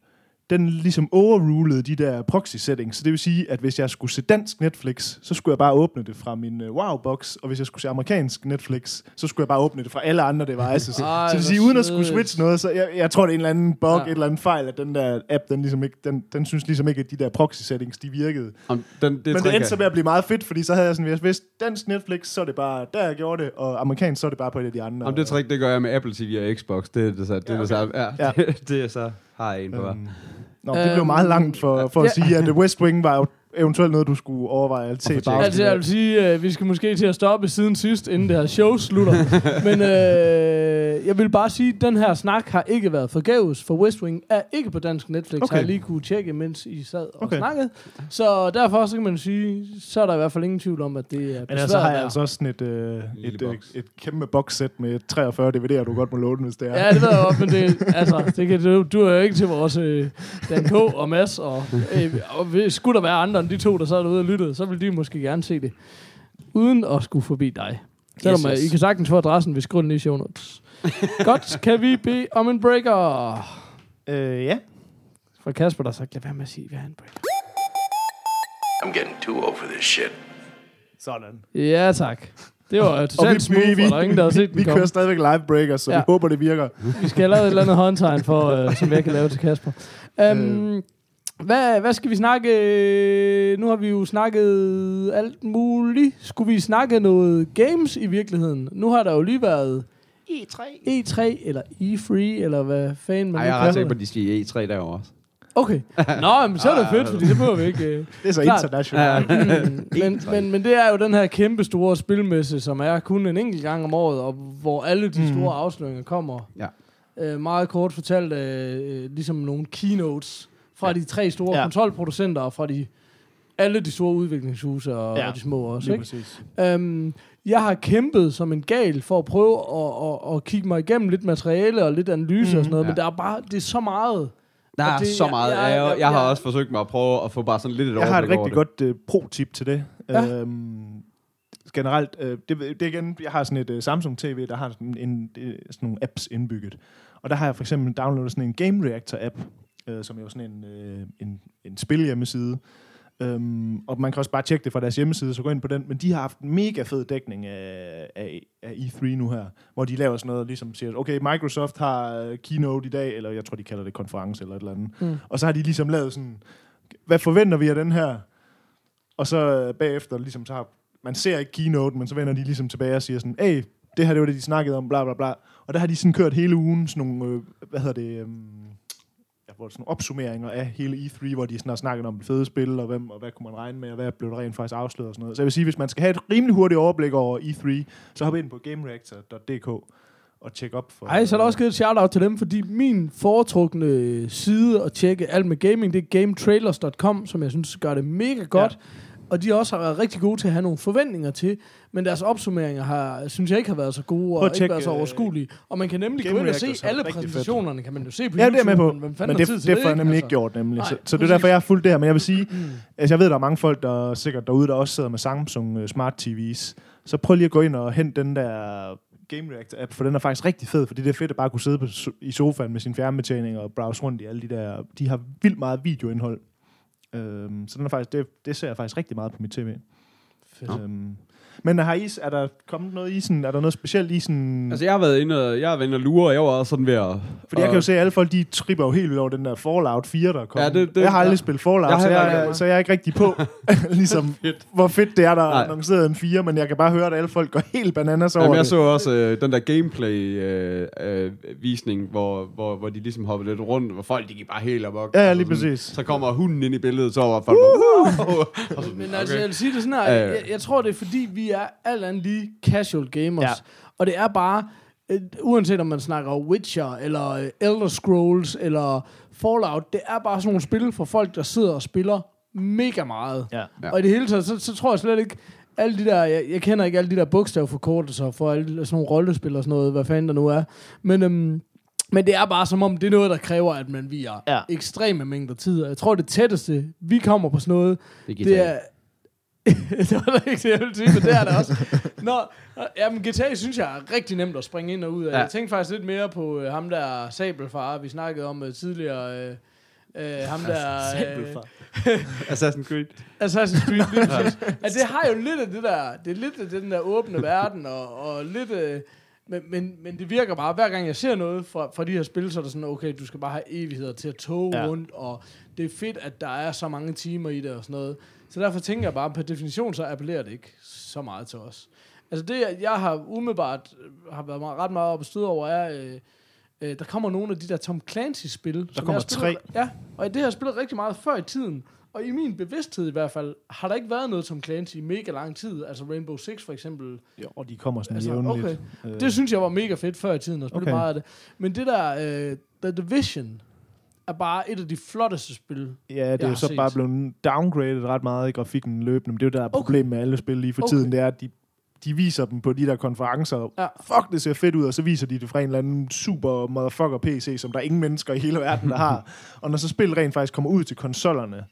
den ligesom overrulede de der proxy settings. Så det vil sige, at hvis jeg skulle se dansk Netflix, så skulle jeg bare åbne det fra min uh, Wow-box, og hvis jeg skulle se amerikansk Netflix, så skulle jeg bare åbne det fra alle andre devices. Ej, så det vil sige, uden at skulle switche noget, så jeg, jeg tror, det er en eller anden bug, Ja. et eller andet fejl, at den der app, den, ligesom ikke, den, den synes ligesom ikke, at de der proxy settings, de virkede. Om den, det Men det endte så med at blive meget fedt, fordi så havde jeg sådan, hvis- hvis dansk Netflix, så er det bare der, jeg gjorde det, og amerikansk, så er det bare på et af de andre. Om det trick, det gør jeg med Apple TV og Xbox. Det er det så, det er Ja, det så, ja, Ja. det, det er så, har en på. Øhm, Nå, det blev meget langt for, for at ja. sige, at The West Wing var jo eventuelt noget, du skulle overveje at se. Bare. Altså, jeg vil sige, at vi skal måske til at stoppe siden sidst, inden det her show slutter. Men øh, jeg vil bare sige, at den her snak har ikke været forgæves, for West Wing er ikke på dansk Netflix, okay. Har jeg lige kunne tjekke, mens I sad og okay. Snakkede. Så derfor så kan man sige, så er der i hvert fald ingen tvivl om, at det er Men besværet altså har jeg der. altså også sådan et, øh, et, øh, boks. et kæmpe boxsæt med 43 DVD'er, du godt må låne, hvis det er. Ja, det ved jeg godt, men det, altså, det kan, du, du er jo ikke til vores øh, Dan K. og Mads, og, øh, og skulle der være andre end de to, der sad derude og lyttede, så ville de måske gerne se det, uden at skulle forbi dig. Selvom Yes, yes, yes. I kan sagtens få adressen, hvis grunden i show notes. Godt, kan vi bede om en breaker? Øh, ja. For Kasper, der har sagt, lad være med at sige, hvad er en breaker. I'm getting too old for this shit. Sådan. Ja, tak. Det var totalt smooth, og der er ingen, der har set vi den kører komme. stadigvæk live breakers, så Ja. vi håber, det virker. Vi skal have lavet et eller andet håndtegn, for, uh, som jeg kan lave til Kasper. Um, hvad, hvad skal vi snakke? Nu har vi jo snakket alt muligt. Skulle vi snakke noget games i virkeligheden? Nu har der jo lige været E3. E3 eller E3, eller hvad fanden man Ej, nu jeg er ret kalder sikker på, at de siger E3 derovre også. Okay. Nå, men så er det fedt, fordi det behøver vi ikke... Uh, Det er så Klart. internationalt. Mm, men, men, men det er jo den her kæmpe store spilmesse, som er kun en enkelt gang om året, og hvor alle de store afsløringer kommer. Ja. Øh, meget kort fortalt, øh, ligesom nogle keynotes fra ja. de tre store ja. Kontrolproducenter, og fra de, alle de store udviklingshuse og, ja. Og de små også. Lige Ikke? præcis. Um, jeg har kæmpet som en gal for at prøve at, at, at kigge mig igennem lidt materiale og lidt analyse mm, og sådan noget, ja. men der er bare, det er så meget. Der er det- så meget. jeg- Jeg, jeg, jeg- jeg har også forsøgt mig at prøve at få bare sådan lidt et Jeg har et overblik rigtig godt uh, pro-tip til det. Ja. Øhm, generelt, øh, det, det er igen, jeg har sådan et uh, Samsung TV, der har sådan, en, det, er sådan nogle apps indbygget. Og der har jeg for eksempel downloadet sådan en Game Reactor app, øh, som er jo sådan en, øh, en, en spilhjemmeside. Um, og man kan også bare tjekke det fra deres hjemmeside, så gå ind på den. Men de har haft en mega fed dækning af, af, af E3 nu her, hvor de laver sådan noget, ligesom siger, okay, Microsoft har øh, keynote i dag, eller jeg tror, de kalder det konference eller et eller andet. Mm. Og så har de ligesom lavet sådan, hvad forventer vi af den her? Og så øh, bagefter, ligesom så har, man ser ikke keynote, men så vender de ligesom tilbage og siger sådan, hey, det her det var det, de snakkede om, bla bla bla. Og der har de sådan kørt hele ugen sådan nogle, øh, hvad hedder det, øhm, ja, hvor sådan opsummeringer af hele E3, hvor de sådan har snakket om fede spil, og, hvem, og hvad kunne man regne med, og hvad blev der rent faktisk afsløret og sådan noget. Så jeg vil sige, hvis man skal have et rimelig hurtigt overblik over E3, så hop ind på gamereactor.dk og tjek op for... Ej, så er der også givet et shout-out til dem, fordi min foretrukne side at tjekke alt med gaming, det er gametrailers.com, som jeg synes gør det mega godt. Og de også har været rigtig gode til at have nogle forventninger til, men deres opsummeringer har, synes jeg ikke har været så gode, og ikke været så øh, overskuelige. Og man kan nemlig gå ind og se alle rigtig fedt. præsentationerne, kan man jo se på Ja, det er YouTube, med på. men Men det, det, det får jeg nemlig Altså. ikke gjort, nemlig. Nej, så, så det er derfor, jeg har fulgt det her. Men jeg vil sige, mm. altså jeg ved, der er mange folk, der sikkert derude, der også sidder med Samsung uh, Smart TV's. Så prøv lige at gå ind og hente den der Game Reactor app, for den er faktisk rigtig fed, fordi det er fedt at bare kunne sidde på, i sofaen med sin fjernbetjening og browse rundt i alle de der... De har vildt meget videoindhold. Øhm, så den er faktisk, det, det ser jeg faktisk rigtig meget på mit tv. Fedt. Øhm, men har I, er der kommet noget i sådan, er der noget specielt i sådan... Altså, jeg har været inde og, jeg har været inde og lure, og jeg var også sådan ved at... Fordi jeg kan jo se, at alle folk, de tripper jo helt ud over den der Fallout 4, der kommer. Ja, det- det- jeg har aldrig ja. spillet Fallout, Jeg så, jeg, så jeg er ikke rigtig på, ligesom, hvor fedt det er, der er annonceret en 4, men jeg kan bare høre, at alle folk går helt bananas over Jamen, jeg det. så også øh, den der gameplay-visning, øh, hvor, hvor, hvor de ligesom hoppede lidt rundt, hvor folk de gik bare helt amok. Ja, ja, Og lige sådan, præcis. Så kommer hunden ind i billedet, så var folk "Wow!" Og sådan, Men altså, jeg vil sige det sådan her, jeg, jeg tror, det er fordi, vi er alt andet lige casual gamers. Ja. Og det er bare, øh, uanset om man snakker Witcher, eller øh, Elder Scrolls, eller Fallout, det er bare sådan nogle spil for folk, der sidder og spiller mega meget. Ja. Ja. Og i det hele taget, så, så tror jeg slet ikke, alle de der, jeg, jeg kender ikke alle de der bogstavforkortelser for alle sådan nogle rollespil og sådan noget, hvad fanden der nu er. Men, øhm, men det er bare som om, det er noget, der kræver, at man viger Ja. ekstreme mængder tid. Og Jeg tror, det tætteste, vi kommer på sådan noget, Det det er... det var da ikke det, jeg ville sige, men det er det også. Nå, jamen, GTA synes jeg er rigtig nemt at springe ind og ud af. Ja. Jeg tænkte faktisk lidt mere på øh, ham der Sabelfar, vi snakkede om øh, tidligere. Øh, øh, ham der... Øh, Assassin's Creed. Assassin's Creed, lige præcis. at det har jo lidt af det der, det er lidt af den der åbne verden, og, og lidt, øh, men, men, men det virker bare, hver gang jeg ser noget fra, fra de her spil, så er det sådan, okay, du skal bare have evigheder til at toge ja. rundt, og det er fedt, at der er så mange timer i det og sådan noget. Så derfor tænker jeg bare, per definition, så appellerer det ikke så meget til os. Altså det, jeg har umiddelbart øh, har været meget, ret meget op og stød over, er, øh, øh, der kommer nogle af de der Tom Clancy-spil. Der kommer spillet- tre. Ja, og det har spillet rigtig meget før i tiden. Og i min bevidsthed i hvert fald, har der ikke været noget Tom Clancy i mega lang tid. Altså Rainbow Six for eksempel. Jo, og de kommer sådan Altså, jævnligt. okay. Øh, Det synes jeg var mega fedt før i tiden, at spille Okay. meget af det. Men det der, uh, The Division, er bare et af de flotteste spil. Ja, det er jo så set. bare blevet downgraded ret meget i grafikken løbende, men det er jo der er Okay. problemet med alle spil lige for Okay. tiden, det er, at de, de viser dem på de der konferencer. Ja. Fuck, det ser fedt ud, og så viser de det fra en eller anden super motherfucker PC, som der er ingen mennesker i hele verden, der har. og når så spil rent faktisk kommer ud til konsollerne,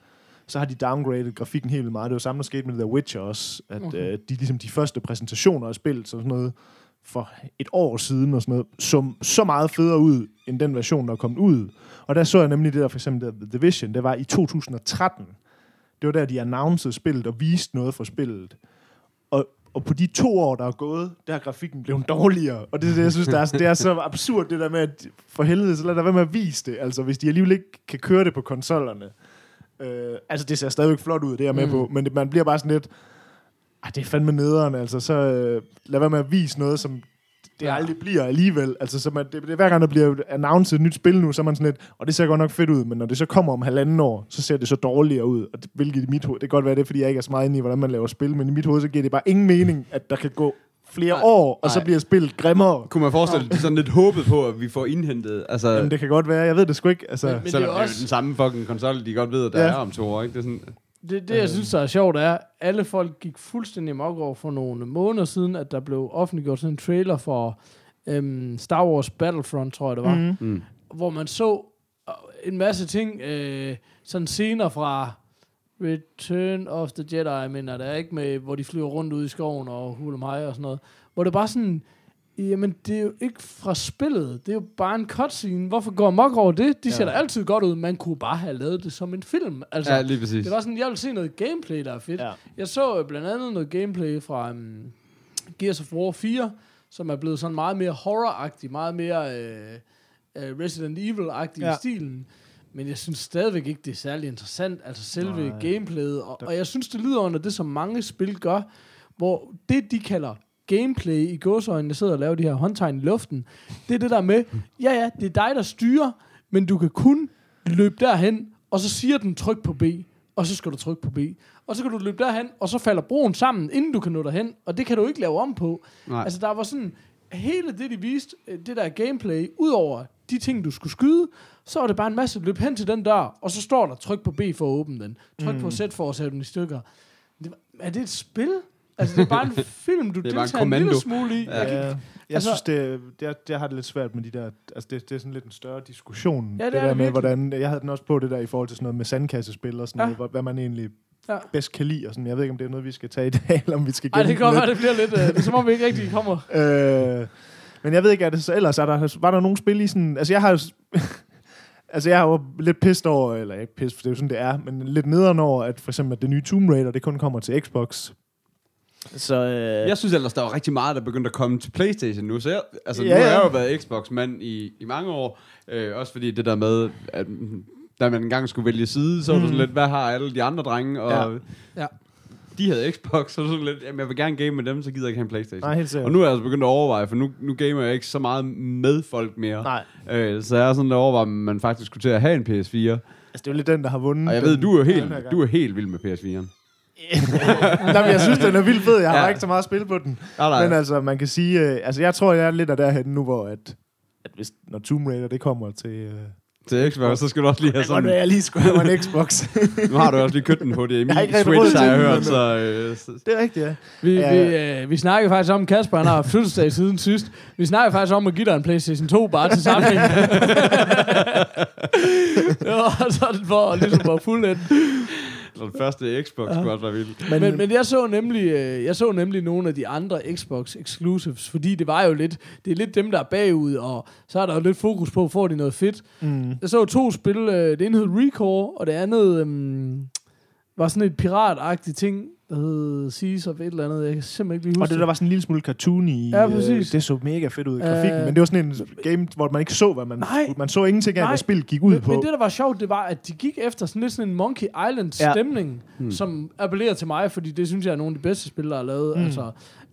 så har de downgraded grafikken helt vildt meget. Det var samme, der skete med The Witcher også, at Okay. okay. øh, de, ligesom de første præsentationer af spillet, så sådan noget for et år siden og sådan noget, som så meget federe ud, end den version, der er kommet ud. Og der så jeg nemlig det der, for eksempel The Division, det var i 2013. Det var der, de annoncerede spillet og viste noget for spillet. Og, og på de to år, der er gået, der er grafikken blevet dårligere. Og det er det, jeg synes, der er, det er så absurd, det der med, at for helvede, så lad der være med at vise det. Altså, hvis de alligevel ikke kan køre det på konsollerne. Øh, altså, det ser stadigvæk flot ud, det er jeg med Mm. på. Men det, man bliver bare sådan lidt, ah, det er fandme nederen, altså. Så øh, lad være med at vise noget, som det Ja. aldrig bliver alligevel. Altså, så man, det, det, er hver gang, der bliver announced et nyt spil nu, så er man sådan lidt, og det ser godt nok fedt ud, men når det så kommer om halvanden år, så ser det så dårligere ud. Og det, hvilket i mit hoved, det kan godt være det, er, fordi jeg ikke er så meget inde i, hvordan man laver spil, men i mit hoved, så giver det bare ingen mening, at der kan gå flere Nej. år, og så Nej. bliver spillet grimmere. Kunne man forestille sig, er sådan lidt håbet på, at vi får indhentet, altså, Jamen, det kan godt være, jeg ved det sgu ikke. Altså, Men- men, det er det er jo også- den samme fucking konsol, de godt ved, at der Ja. er om to år, ikke? Det er sådan, Det, det jeg synes, der er sjovt, er, at alle folk gik fuldstændig mok over for nogle måneder siden, at der blev offentliggjort sådan en trailer for øhm, Star Wars Battlefront, tror jeg det var. mm. mm. hvor man så øh, en masse ting, øh, sådan scener fra Return of the Jedi, mener det er ikke med, hvor de flyver rundt ude i skoven og huler mig og sådan noget, hvor det bare sådan, jamen det er jo ikke fra spillet, det er jo bare en cutscene, hvorfor går mok over det? De Ja. ser da altid godt ud, man kunne bare have lavet det som en film, altså. ja, lige præcis. Det var sådan, jeg vil se noget gameplay, der er fedt. Ja. Jeg så øh, blandt andet noget gameplay fra um, Gears of War 4, som er blevet sådan meget mere horror-agtig, meget mere øh, øh, Resident Evil-agtig ja. I stilen. Men jeg synes stadigvæk ikke, det er særlig interessant, altså selve. Nej. gameplayet. Og, og jeg synes, det lyder under det, som mange spil gør, hvor det, de kalder gameplay i gåsøjne, der sidder og laver de her håndtegn i luften, det er det der med, ja ja, det er dig, der styrer, men du kan kun løbe derhen, og så siger den tryk på B, og så skal du trykke på B. Og så kan du løbe derhen, og så falder broen sammen, inden du kan nå derhen, og det kan du ikke lave om på. Nej. Altså, der var sådan, hele det, de viste, øh, det der gameplay, udover de ting, du skulle skyde, så var det bare en masse løb hen til den dør, og så står der, tryk på B for at åbne den. Tryk mm. på Z for at sætte den i stykker. Det, var- er det et spil? Altså, det er bare en film, du Det er bare en deltager en, lille smule i. Ja. Jeg Ja, jeg altså- synes, det, det, det har det lidt svært med de der... Altså, det, det er sådan lidt en større diskussion. Ja, det det er der med, virkelig. hvordan... Jeg havde den også på det der i forhold til sådan noget med sandkassespil og sådan Ja. noget, hvad, hvad man egentlig Ja. bedst kan lide. Og sådan. Jeg ved ikke, om det er noget, vi skal tage i dag, eller om vi skal ej, det kan godt det bliver lidt... Øh, det er som om, vi ikke rigtig kommer... Øh, men jeg ved ikke, er det så ellers er der, var der nogle spil i sådan... Altså, jeg har altså, jeg er jo lidt pissed over, eller ikke pissed, for det er jo sådan, det er, men lidt nederen over, at for eksempel at det nye Tomb Raider, det kun kommer til Xbox. Så, øh, Jeg synes ellers, der var rigtig meget, der begyndte at komme til Playstation nu. Så jeg, altså, Ja, nu har jeg jo været Xbox-mand i, i mange år. Øh, også fordi det der med, at mm, da man engang skulle vælge side, så var det sådan lidt, hvad har alle de andre drenge? Og Ja. Ja. de havde Xbox, så var det sådan lidt, jamen jeg vil gerne game med dem, så gider jeg ikke have en Playstation. nej, helt. Og nu er jeg altså begyndt at overveje, for nu, nu gamer jeg ikke så meget med folk mere. Nej, Øh, så jeg er sådan at overveje, om man faktisk skulle til at have en PS4. altså, det er jo lidt den, der har vundet. Og jeg ved, du er helt, du er helt vild med PS4'en. Nej, men jeg synes, den er vildt fed. Jeg har Ja. ikke så meget at spille på den. Nej, nej. Men altså, man kan sige... Øh, altså, jeg tror, jeg er lidt af derhen nu, hvor at, at hvis, når Tomb Raider, det kommer til... Øh, Til Xbox, så skal du også lige have det sådan... det, jeg lige skulle have mig en Xbox. Nu har du også lige købt en HDMI Jeg har ikke rigtig råd Switch, har jeg den, hørt, så... Øh, det er rigtigt, ja. Vi, Ja, vi, øh, vi snakkede faktisk om, Kasper han har haft fødselsdag siden sidst. Vi snakkede faktisk om at give dig en Playstation 2 bare til sammenhæng. det var sådan for ligesom at fulde så den første Xbox skulle også være vild. Men, men, men jeg så nemlig øh, jeg så nemlig nogle af de andre Xbox exclusives, fordi det var jo lidt det er lidt dem der er bagud og så er der jo lidt fokus på får de noget fedt. Mm. Jeg så to spil, øh, det ene hed Recore, og det andet øhm, var sådan et piratagtigt ting, der hed of et eller andet. Jeg kan simpelthen ikke lige huske Og det der var sådan en lille smule cartoon i. Ja, præcis. Øh, det så mega fedt ud i Øh, grafikken, men det var sådan en game, hvor man ikke så, hvad man... Nej. Man så ingenting af, Nej. hvad spillet gik ud men, på. men det, der var sjovt, det var, at de gik efter sådan lidt sådan en Monkey Island-stemning, ja. hmm. som appellerer til mig, fordi det synes jeg er nogle af de bedste spil, der er lavet. Hmm. Mm. Altså,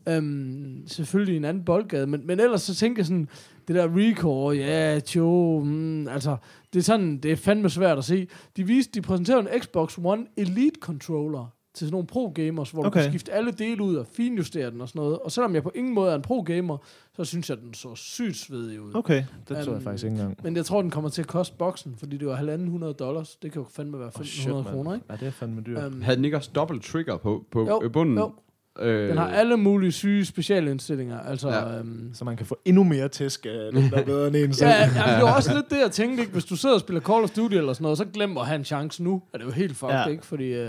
øhm, selvfølgelig en anden boldgade, men, men ellers så tænker jeg sådan, det der Recore, ja, tjo, mm, altså, det er sådan, det er fandme svært at se. De viste, de præsenterede en Xbox One Elite Controller til sådan nogle pro-gamers, hvor okay. du kan skifte alle dele ud og finjustere den og sådan noget. Og selvom jeg på ingen måde er en pro-gamer, så synes jeg, den så sygt svedig ud. Okay, det så jeg Øhm, faktisk ikke engang. Men jeg tror, den kommer til at koste boksen, fordi det var 1.500 dollars. Det kan jo fandme være 1.500 mand. kroner, ikke? Ja, det er fandme dyrt. Um, Havde den ikke også dobbelt trigger på, på Jo, bunden? jo. Øh, den har alle mulige syge specialindstillinger. Altså, Ja. øhm, Så man kan få endnu mere tæsk af den, der er bedre end en selv. ja, ja, det var også lidt det, jeg tænkte. Ikke? Hvis du sidder og spiller Call of Duty eller sådan noget, så glem at have en chance nu. Er det jo helt fucked, ja. ikke? Fordi, øh,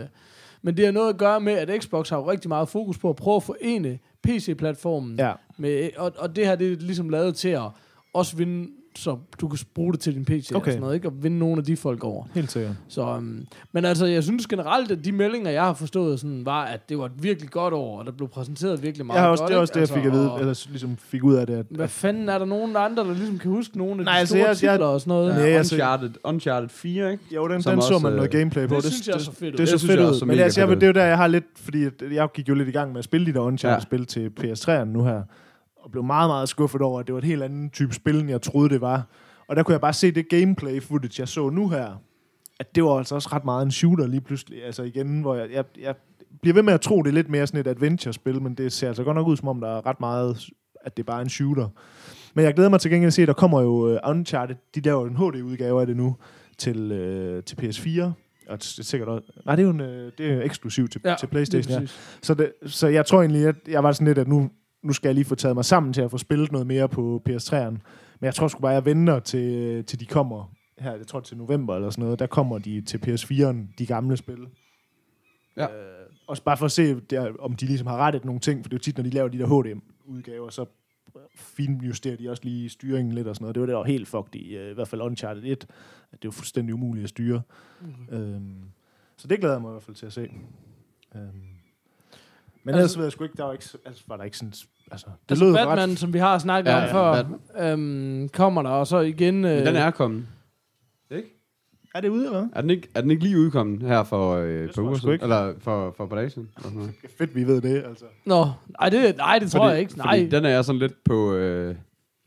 men det har noget at gøre med, at Xbox har jo rigtig meget fokus på at prøve at forene PC-platformen. Ja. Med, og, og det her, det er ligesom lavet til at også vinde, så du kan bruge det til din PC okay. og sådan noget, ikke? Og vinde nogle af de folk over. Helt sikkert. Så, um, men altså, jeg synes generelt, at de meldinger, jeg har forstået, sådan, var, at det var et virkelig godt år, og der blev præsenteret virkelig meget Jeg har også, godt. det er også det, jeg fik at vide, og- eller ligesom fik ud af det. At, Hvad fanden, er der nogen andre, der ligesom kan huske nogle af Nej, de altså, store jeg- jeg- titler og sådan noget? Nej, Ja, jeg Uncharted, Uncharted 4, ikke? jo, den, Som den så også, man noget øh, gameplay på. det synes jeg så fedt ud. Det så Det synes fedt jeg ud. også så Men altså, jeg, det er jo der, jeg har lidt, fordi at jeg gik jo lidt i gang med at spille de der Uncharted-spil til PS3'eren nu her, og blev meget, meget skuffet over, at det var et helt andet type spil, end jeg troede, det var. Og der kunne jeg bare se det gameplay footage, jeg så nu her, at det var altså også ret meget en shooter lige pludselig. Altså igen, hvor jeg, jeg, jeg bliver ved med at tro, det er lidt mere sådan et adventure-spil, men det ser altså godt nok ud, som om der er ret meget, at det er bare en shooter. Men jeg glæder mig til gengæld at se, at der kommer jo uh, Uncharted, de laver jo en HD-udgave af det nu, til, uh, til PS4. Og det er sikkert også, nej, det er jo en, øh, det er jo eksklusivt til, ja, til Playstation. Ja. Så, det, så jeg tror egentlig, at jeg var sådan lidt, at nu, nu skal jeg lige få taget mig sammen til at få spillet noget mere på PS3'eren. Men jeg tror sgu bare, jeg venter til, til de kommer her, jeg tror til november eller sådan noget, der kommer de til PS4'eren, de gamle spil. Ja. Øh, også bare for at se, der, om de ligesom har rettet nogle ting, for det er jo tit, når de laver de der HDM-udgaver, så finjusterer de også lige styringen lidt og sådan noget. Det var det, der var helt fucked i, øh, i hvert fald Uncharted 1, at det var fuldstændig umuligt at styre. Mm. Øhm, så det glæder jeg mig i hvert fald til at se. Øhm, men Altså- ellers ved jeg sgu ikke, der var, ikke, altså, var der ikke sådan... Altså, det Altså lød Batman, ret... som vi har snakket Ja, om ja, før, øhm, kommer der, og så igen... Øh, Men den er kommet. Ikke? Er det ude, eller hvad? Er den ikke, er den ikke lige udkommet her for øh, jeg uger siden? Eller for, for et par dage siden? er fedt, vi ved det, altså. Nå, nej, det, nej, det tror Fordi- jeg ikke. Nej, Fordi den er jeg sådan lidt på... Øh,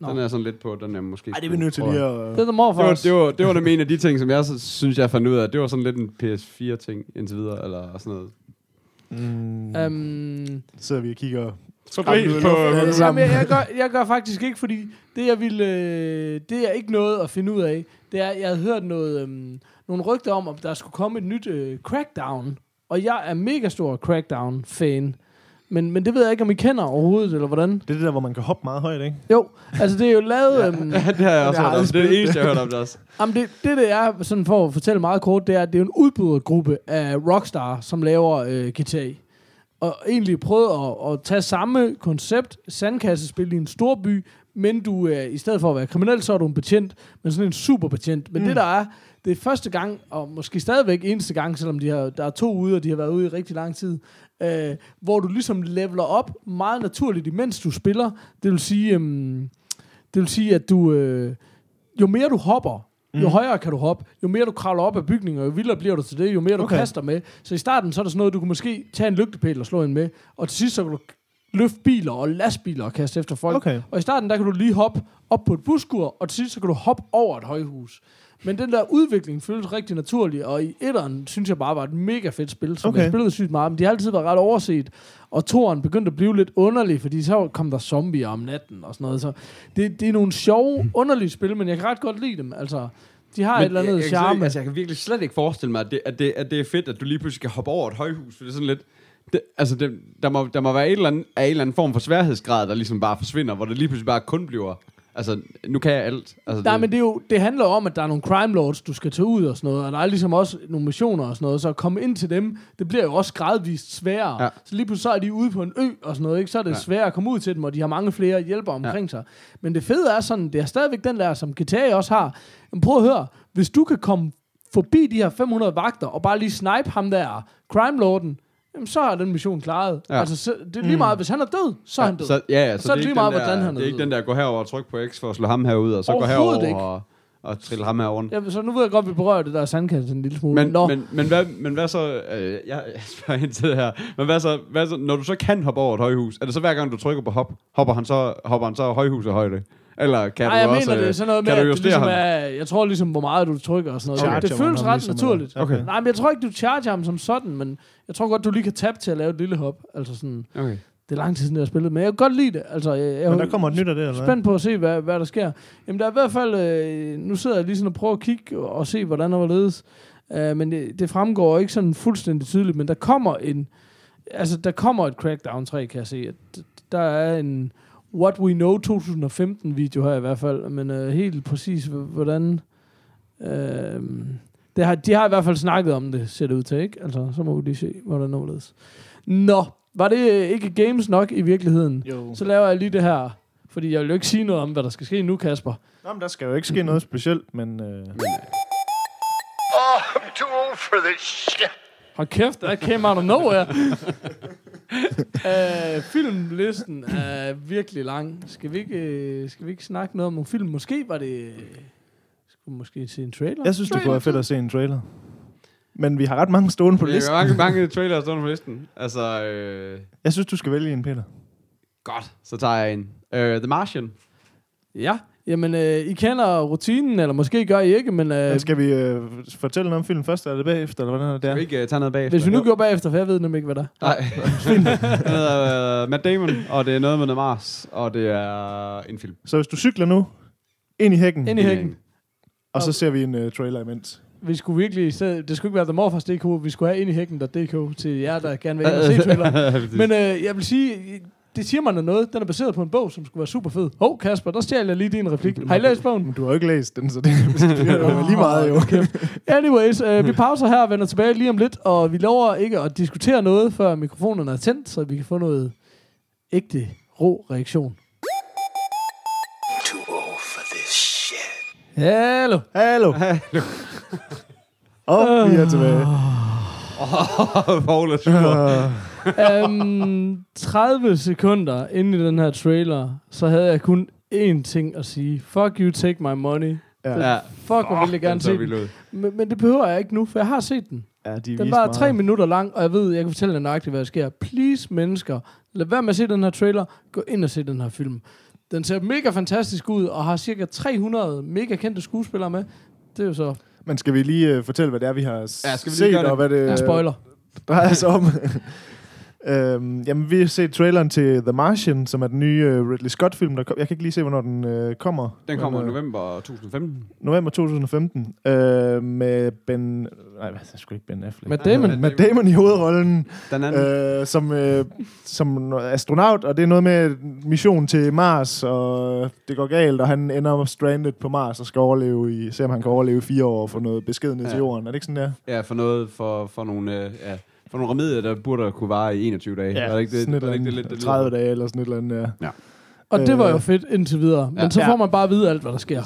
Nå. den er sådan lidt på, den er måske... Ej, det er vi nødt til lige at... det er der mor for Det var, os. det, var, det var nemlig en af de ting, som jeg så, synes, jeg fandt ud af. Det var sådan lidt en PS4-ting indtil videre, eller sådan noget. Mm, Øhm, sidder vi og kigger... I på- alle Jamen, sammen. jeg, jeg, gør, jeg gør faktisk ikke, fordi det jeg ville, øh, det jeg ikke nåede at finde ud af, det er, jeg havde hørt noget, øhm, nogle rygter om, at der skulle komme et nyt øh, Crackdown Og jeg er mega stor Crackdown-fan. Men, men det ved jeg ikke, om I kender overhovedet, eller hvordan. Det er det der, hvor man kan hoppe meget højt, ikke? Jo, altså det er jo lavet... ja. øhm, det har jeg også hørt om. Det er det eneste, jeg har hørt om det også. Jamen det, det, det er, sådan for at fortælle meget kort, det er, at det er en udbydergruppe af Rockstar, som laver øh, GTA. Og egentlig prøvet at, at tage samme koncept, sandkassespil i en stor by, men du er, i stedet for at være kriminel, så er du en betjent, men sådan en superbetjent. Men mm. det der er, det er første gang, og måske stadigvæk eneste gang, selvom de har, der er to ude, og de har været ude i rigtig lang tid, øh, hvor du ligesom leveler op meget naturligt, imens du spiller. Det vil sige, øhm, det vil sige at du, øh, jo mere du hopper, jo Mm. højere kan du hoppe, jo mere du kravler op af bygninger, jo vildere bliver du til det, jo mere du Okay. kaster med. Så i starten, så er der sådan noget, du kan måske tage en lygtepæl og slå en med, og til sidst, så kan du løfte biler og lastbiler og kaste efter folk. Okay. Og i starten, der kan du lige hoppe op på et buskur, og til sidst, så kan du hoppe over et højhus. Men den der udvikling føles rigtig naturlig, og i etteren synes jeg bare var et mega fedt spil, som okay. Jeg spillede sygt meget, men de har altid været ret overset. Og toeren begyndte at blive lidt underlig, fordi så kom der zombier om natten og sådan noget. Så det, det er nogle sjove, underlige spil, men jeg kan ret godt lide dem. Altså, de har et eller andet jeg, jeg, slet charme. ikke- altså, jeg kan virkelig slet ikke forestille mig, at det, at, det, at det er fedt, at du lige pludselig kan hoppe over et højhus. For det er sådan lidt... Det, altså, det, der, må, der må være et eller andet, en eller anden form for sværhedsgrad, der ligesom bare forsvinder, hvor det lige pludselig bare kun bliver... Altså, nu kan jeg alt. Altså, Nej, det, men det, er jo, det handler om, at der er nogle crime lords, du skal tage ud og sådan noget, og der er ligesom også nogle missioner og sådan noget, så at komme ind til dem, det bliver jo også gradvist sværere. Ja. Så lige pludselig så er de ude på en ø og sådan noget, ikke? så er det Ja. sværere at komme ud til dem, og de har mange flere hjælper omkring ja. sig. Men det fede er sådan, det er stadigvæk den der, som GTA også har. Men prøv at høre, hvis du kan komme forbi de her 500 vagter, og bare lige snipe ham der, crime lorden, jamen så er den mission klaret. Ja. Ja. Altså, så, det er lige meget, hvis han er død, så er han død. Så, ja, ja, så, så er det ikke lige meget, den der, hvordan han er Det er ikke den der, gå herover og trykke på X for at slå ham herud, og så gå herover ikke. og, og trille ham her rundt. Ja, så nu ved jeg godt, at vi berører det der sandkasse en lille smule. Men, Nå. men, men, hvad, men hvad så, øh, jeg, jeg spørger ind til det her, men hvad så, hvad så, når du så kan hoppe over et højhus, er det så hver gang du trykker på hop, hopper han så, hopper han så højhus og højde? Eller kan Nej, du jeg også, mener, det er øh, sådan noget med, at du det ligesom ham? er, jeg tror ligesom, hvor meget du trykker og sådan noget. Charger det føles ret ligesom, naturligt. Okay. Nej, men jeg tror ikke, du charger ham som sådan, men jeg tror godt, du lige kan tabe til at lave et lille hop. Altså sådan, Okay. det er lang tid siden, jeg har spillet, men jeg kan godt lide det. Altså, jeg, jeg Men er der kommer et nyt af det, eller hvad? spændt på at se, hvad, hvad der sker. Jamen, der er i hvert fald, øh, nu sidder jeg lige sådan og prøver at kigge og, og se, hvordan der var ledes. Uh, men det, det fremgår ikke sådan fuldstændig tydeligt, men der kommer en, altså der kommer et Crackdown 3, kan jeg se. At der er en What We Know 2015 video her i hvert fald, men uh, helt præcis hvordan... Uh, det har, de har i hvert fald snakket om det, ser det ud til, ikke? Altså, så må vi lige se, hvordan det overledes. Nå, var det øh, ikke games nok i virkeligheden? Jo. Så laver jeg lige det her, fordi jeg vil jo ikke sige noget om, hvad der skal ske nu, Kasper. Nå, men der skal jo ikke ske noget specielt, men... Øh, Oh, I'm too old for this shit. Hold kæft, der came out of nowhere. uh, filmlisten er virkelig lang. Skal vi, ikke, øh, skal vi ikke snakke noget om nogle film? Måske var det... Skulle vi måske se en trailer? jeg synes, det kunne være fedt at se en trailer. Men vi har ret mange stående på Der listen. er mange, mange trailers stående på listen. Altså, øh, Jeg synes, du skal vælge en, Peter. godt, så tager jeg en. Uh, The Martian. Ja, jamen, øh, I kender rutinen, eller måske gør I ikke, men øh, Øh, skal vi øh, fortælle noget om filmen først, eller er det bagefter, eller hvordan er det? Skal er? vi ikke uh, tage noget bagefter? hvis vi nu går bagefter, for jeg ved nemlig ikke, hvad der er. Nej. Den hedder uh, Matt Damon, og det er noget med The Mars, og det er en film. Så hvis du cykler nu, ind i hækken, Ind i hækken. og så ser vi en uh, trailer imens. Vi skulle virkelig, stedet- det skulle ikke være The Morfars.dk, vi skulle have ind i hækken.dk til jer, der gerne vil se trailer. Men øh, jeg vil sige, det siger man noget. Den er baseret på en bog, som skulle være super fed. Hov, oh, Kasper, der stjal jeg lige din replik. Har I læst bogen? Men du har jo ikke læst den, så det er lige meget jo. Anyways, øh, vi pauser her og vender tilbage lige om lidt, og vi lover ikke at diskutere noget, før mikrofonerne er tændt, så vi kan få noget ægte, rå reaktion. Too old for this shit. Hallo! Hallo. Og vi er tilbage. Paul er sur. um, 30 sekunder inde i den her trailer, så havde jeg kun én ting at sige. Fuck you, take my money. Ja, Ja. Fuck, hvor ville jeg gerne se den. Men, men det behøver jeg ikke nu, for jeg har set den. ja de Den var tre minutter lang, og jeg ved, jeg kan fortælle dig nøjagtigt, hvad der sker. Please, mennesker, lad være med at se den her trailer. Gå ind og se den her film. Den ser mega fantastisk ud, og har cirka 300 mega kendte skuespillere med. Det er jo så Men skal vi lige uh, fortælle, hvad det er, vi har Ja, skal vi lige set, gøre det? og hvad det en spoiler. drejer sig om? Øhm, jamen, vi har set traileren til The Martian, som er den nye uh, Ridley Scott-film. Der kom, jeg kan ikke lige se, hvornår den uh, kommer. Den kommer i Men, øh, november 2015. november 2015. Øh, med Ben... Nej, hvad, det er sgu ikke Ben Affleck. Matt Damon. Matt Med Damon i hovedrollen, Den anden. øh, som, øh, som astronaut, og det er noget med mission til Mars, og det går galt, og han ender stranded på Mars og skal overleve i, se om han kan overleve fire år for noget besked ned til Ja. jorden. Er det ikke sådan der? Ja, for noget, for, for nogle, øh, ja, for nogle remedier, der burde kunne vare i 21 dage. Var det ikke det, sådan et var det ikke det, eller lidt, det 30 dage eller sådan et eller andet, ja. Og det var jo Øh, fedt indtil videre. Men ja. så Ja. får man bare at vide alt, hvad der sker.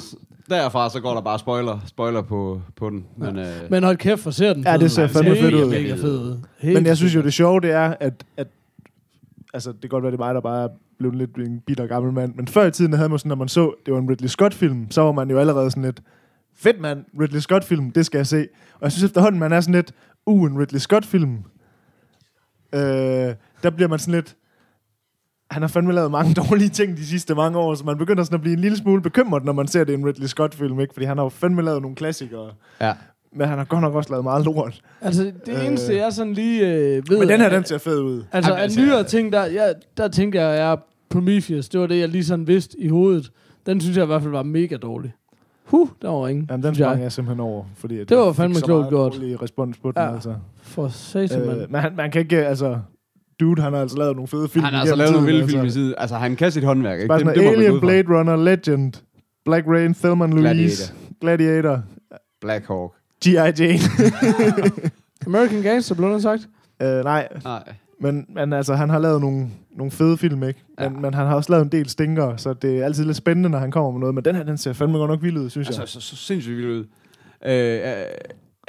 Derfra så går der bare spoiler, spoiler på, på den. Men, øh, Men hold kæft, hvor ser den Ja, det ser fandme fedt ud. Mega fed ud. Helt Men jeg synes jo, det sjove, det er, at, at altså, det kan godt være, det er mig, der bare er blevet lidt en bitter gammel mand, men før i tiden havde man sådan, når man så, det var en Ridley Scott-film, så var man jo allerede sådan lidt, fedt mand, Ridley Scott-film, det skal jeg se. Og jeg synes efterhånden, man er sådan lidt, uh, en Ridley Scott-film. Øh, der bliver man sådan lidt, han har fandme lavet mange dårlige ting de sidste mange år, så man begynder sådan at blive en lille smule bekymret, når man ser det i en Ridley Scott-film, ikke? Fordi han har jo fandme lavet nogle klassikere, ja. men han har godt nok også lavet meget lort. Altså, det Øh. eneste, jeg sådan lige øh, ved... Men den her, er- den ser fed ud. Altså, af altså, nyere ting, der, ja, der tænker jeg, jeg er Prometheus. Det var det, jeg lige sådan vidste i hovedet. Den synes jeg i hvert fald var mega dårlig. Huh, der var ingen. Jamen, den synes jeg. sprang jeg simpelthen over, fordi Det var jeg fandme så klogt meget gjort. dårlig respons på den, Ja. altså. For satan, øh, Øh, men han, man kan ikke, altså... Dude, han har altså lavet nogle fede film Han har altså lavet nogle tiden, vilde film i altså. siden. Altså, han kan sit håndværk, ikke? Bare det, det man Alien. Blade Runner, Legend, Black Rain, Thelma Louise, Gladiator. Gladiator, Black Hawk. G.I. Jane. American Gangster, blev den sagt. øh, nej, Nej. men, men altså, han har lavet nogle, nogle fede film, ikke? Men, Ja. men han har også lavet en del stinker, så det er altid lidt spændende, når han kommer med noget. Men den her, den ser fandme godt nok vild ud, synes jeg. Altså, så, så sindssygt vildt ud. Øh, øh,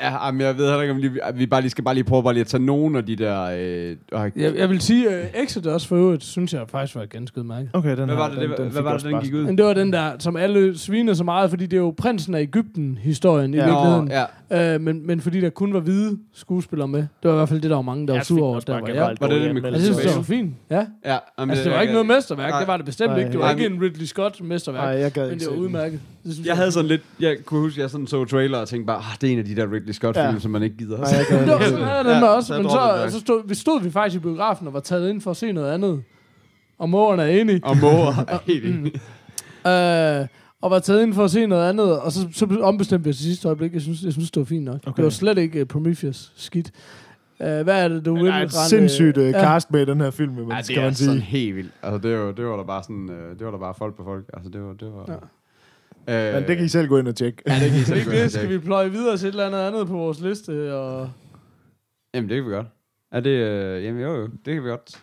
ja, men jeg ved heller ikke, om lige, vi bare lige skal bare lige prøve bare lige at tage nogle af de der... Øh, øh, Jeg, jeg vil sige, uh, Exodus for øvrigt, synes jeg faktisk var ganske udmærket. Okay, den hvad var det, den, det, den hvad var det, den gik ud? Men det var den der, som alle sviner så meget, fordi det er jo prinsen af Ægypten-historien Ja. i virkeligheden. Ja. Øh, men, men fordi der kun var hvide skuespillere med. Det var i hvert fald det, der var mange, der var Jeg sure fik over. Der var generelt Var det det med Jeg synes, det var fint. Ja. Ja, Altså, det var ikke noget mesterværk. Nej. Det var det bestemt Nej, ikke. Det var nej, ikke en Ridley Scott-mesterværk. Nej, jeg gad Men ikke det var udmærket. Jeg havde sådan lidt, jeg kunne huske, at jeg sådan så trailer og tænkte bare, ah, det er en af de der Ridley Scott-film, Ja. som man ikke gider. Nej, jeg Det var sådan den. Ja, også, men så, det. så stod, vi stod vi faktisk i biografen og var taget ind for at se noget andet. Og mågerne er enige. Og måger er helt enig. Øh, og var taget ind for at se noget andet, og så, så ombestemte vi os i sidste øjeblik. Jeg synes, jeg synes det var fint nok. Okay. Det var slet ikke uh, Prometheus skidt. Uh, hvad er det, du vil? der er et sindssygt uh, ja. cast med i den her film, men Ja, det skal er man sådan sige. helt vildt. Altså, det var, det var der bare sådan, øh, det var der bare folk på folk. Altså, det var, det var... Ja. Øh, Men det kan I selv gå ind og tjekke. Ja, det kan I selv Ikke gå ind og skal vi pløje videre til et eller andet andet på vores liste. Og... Jamen, det kan vi godt. Er det... Øh, jamen, jo, jo. Det kan vi godt.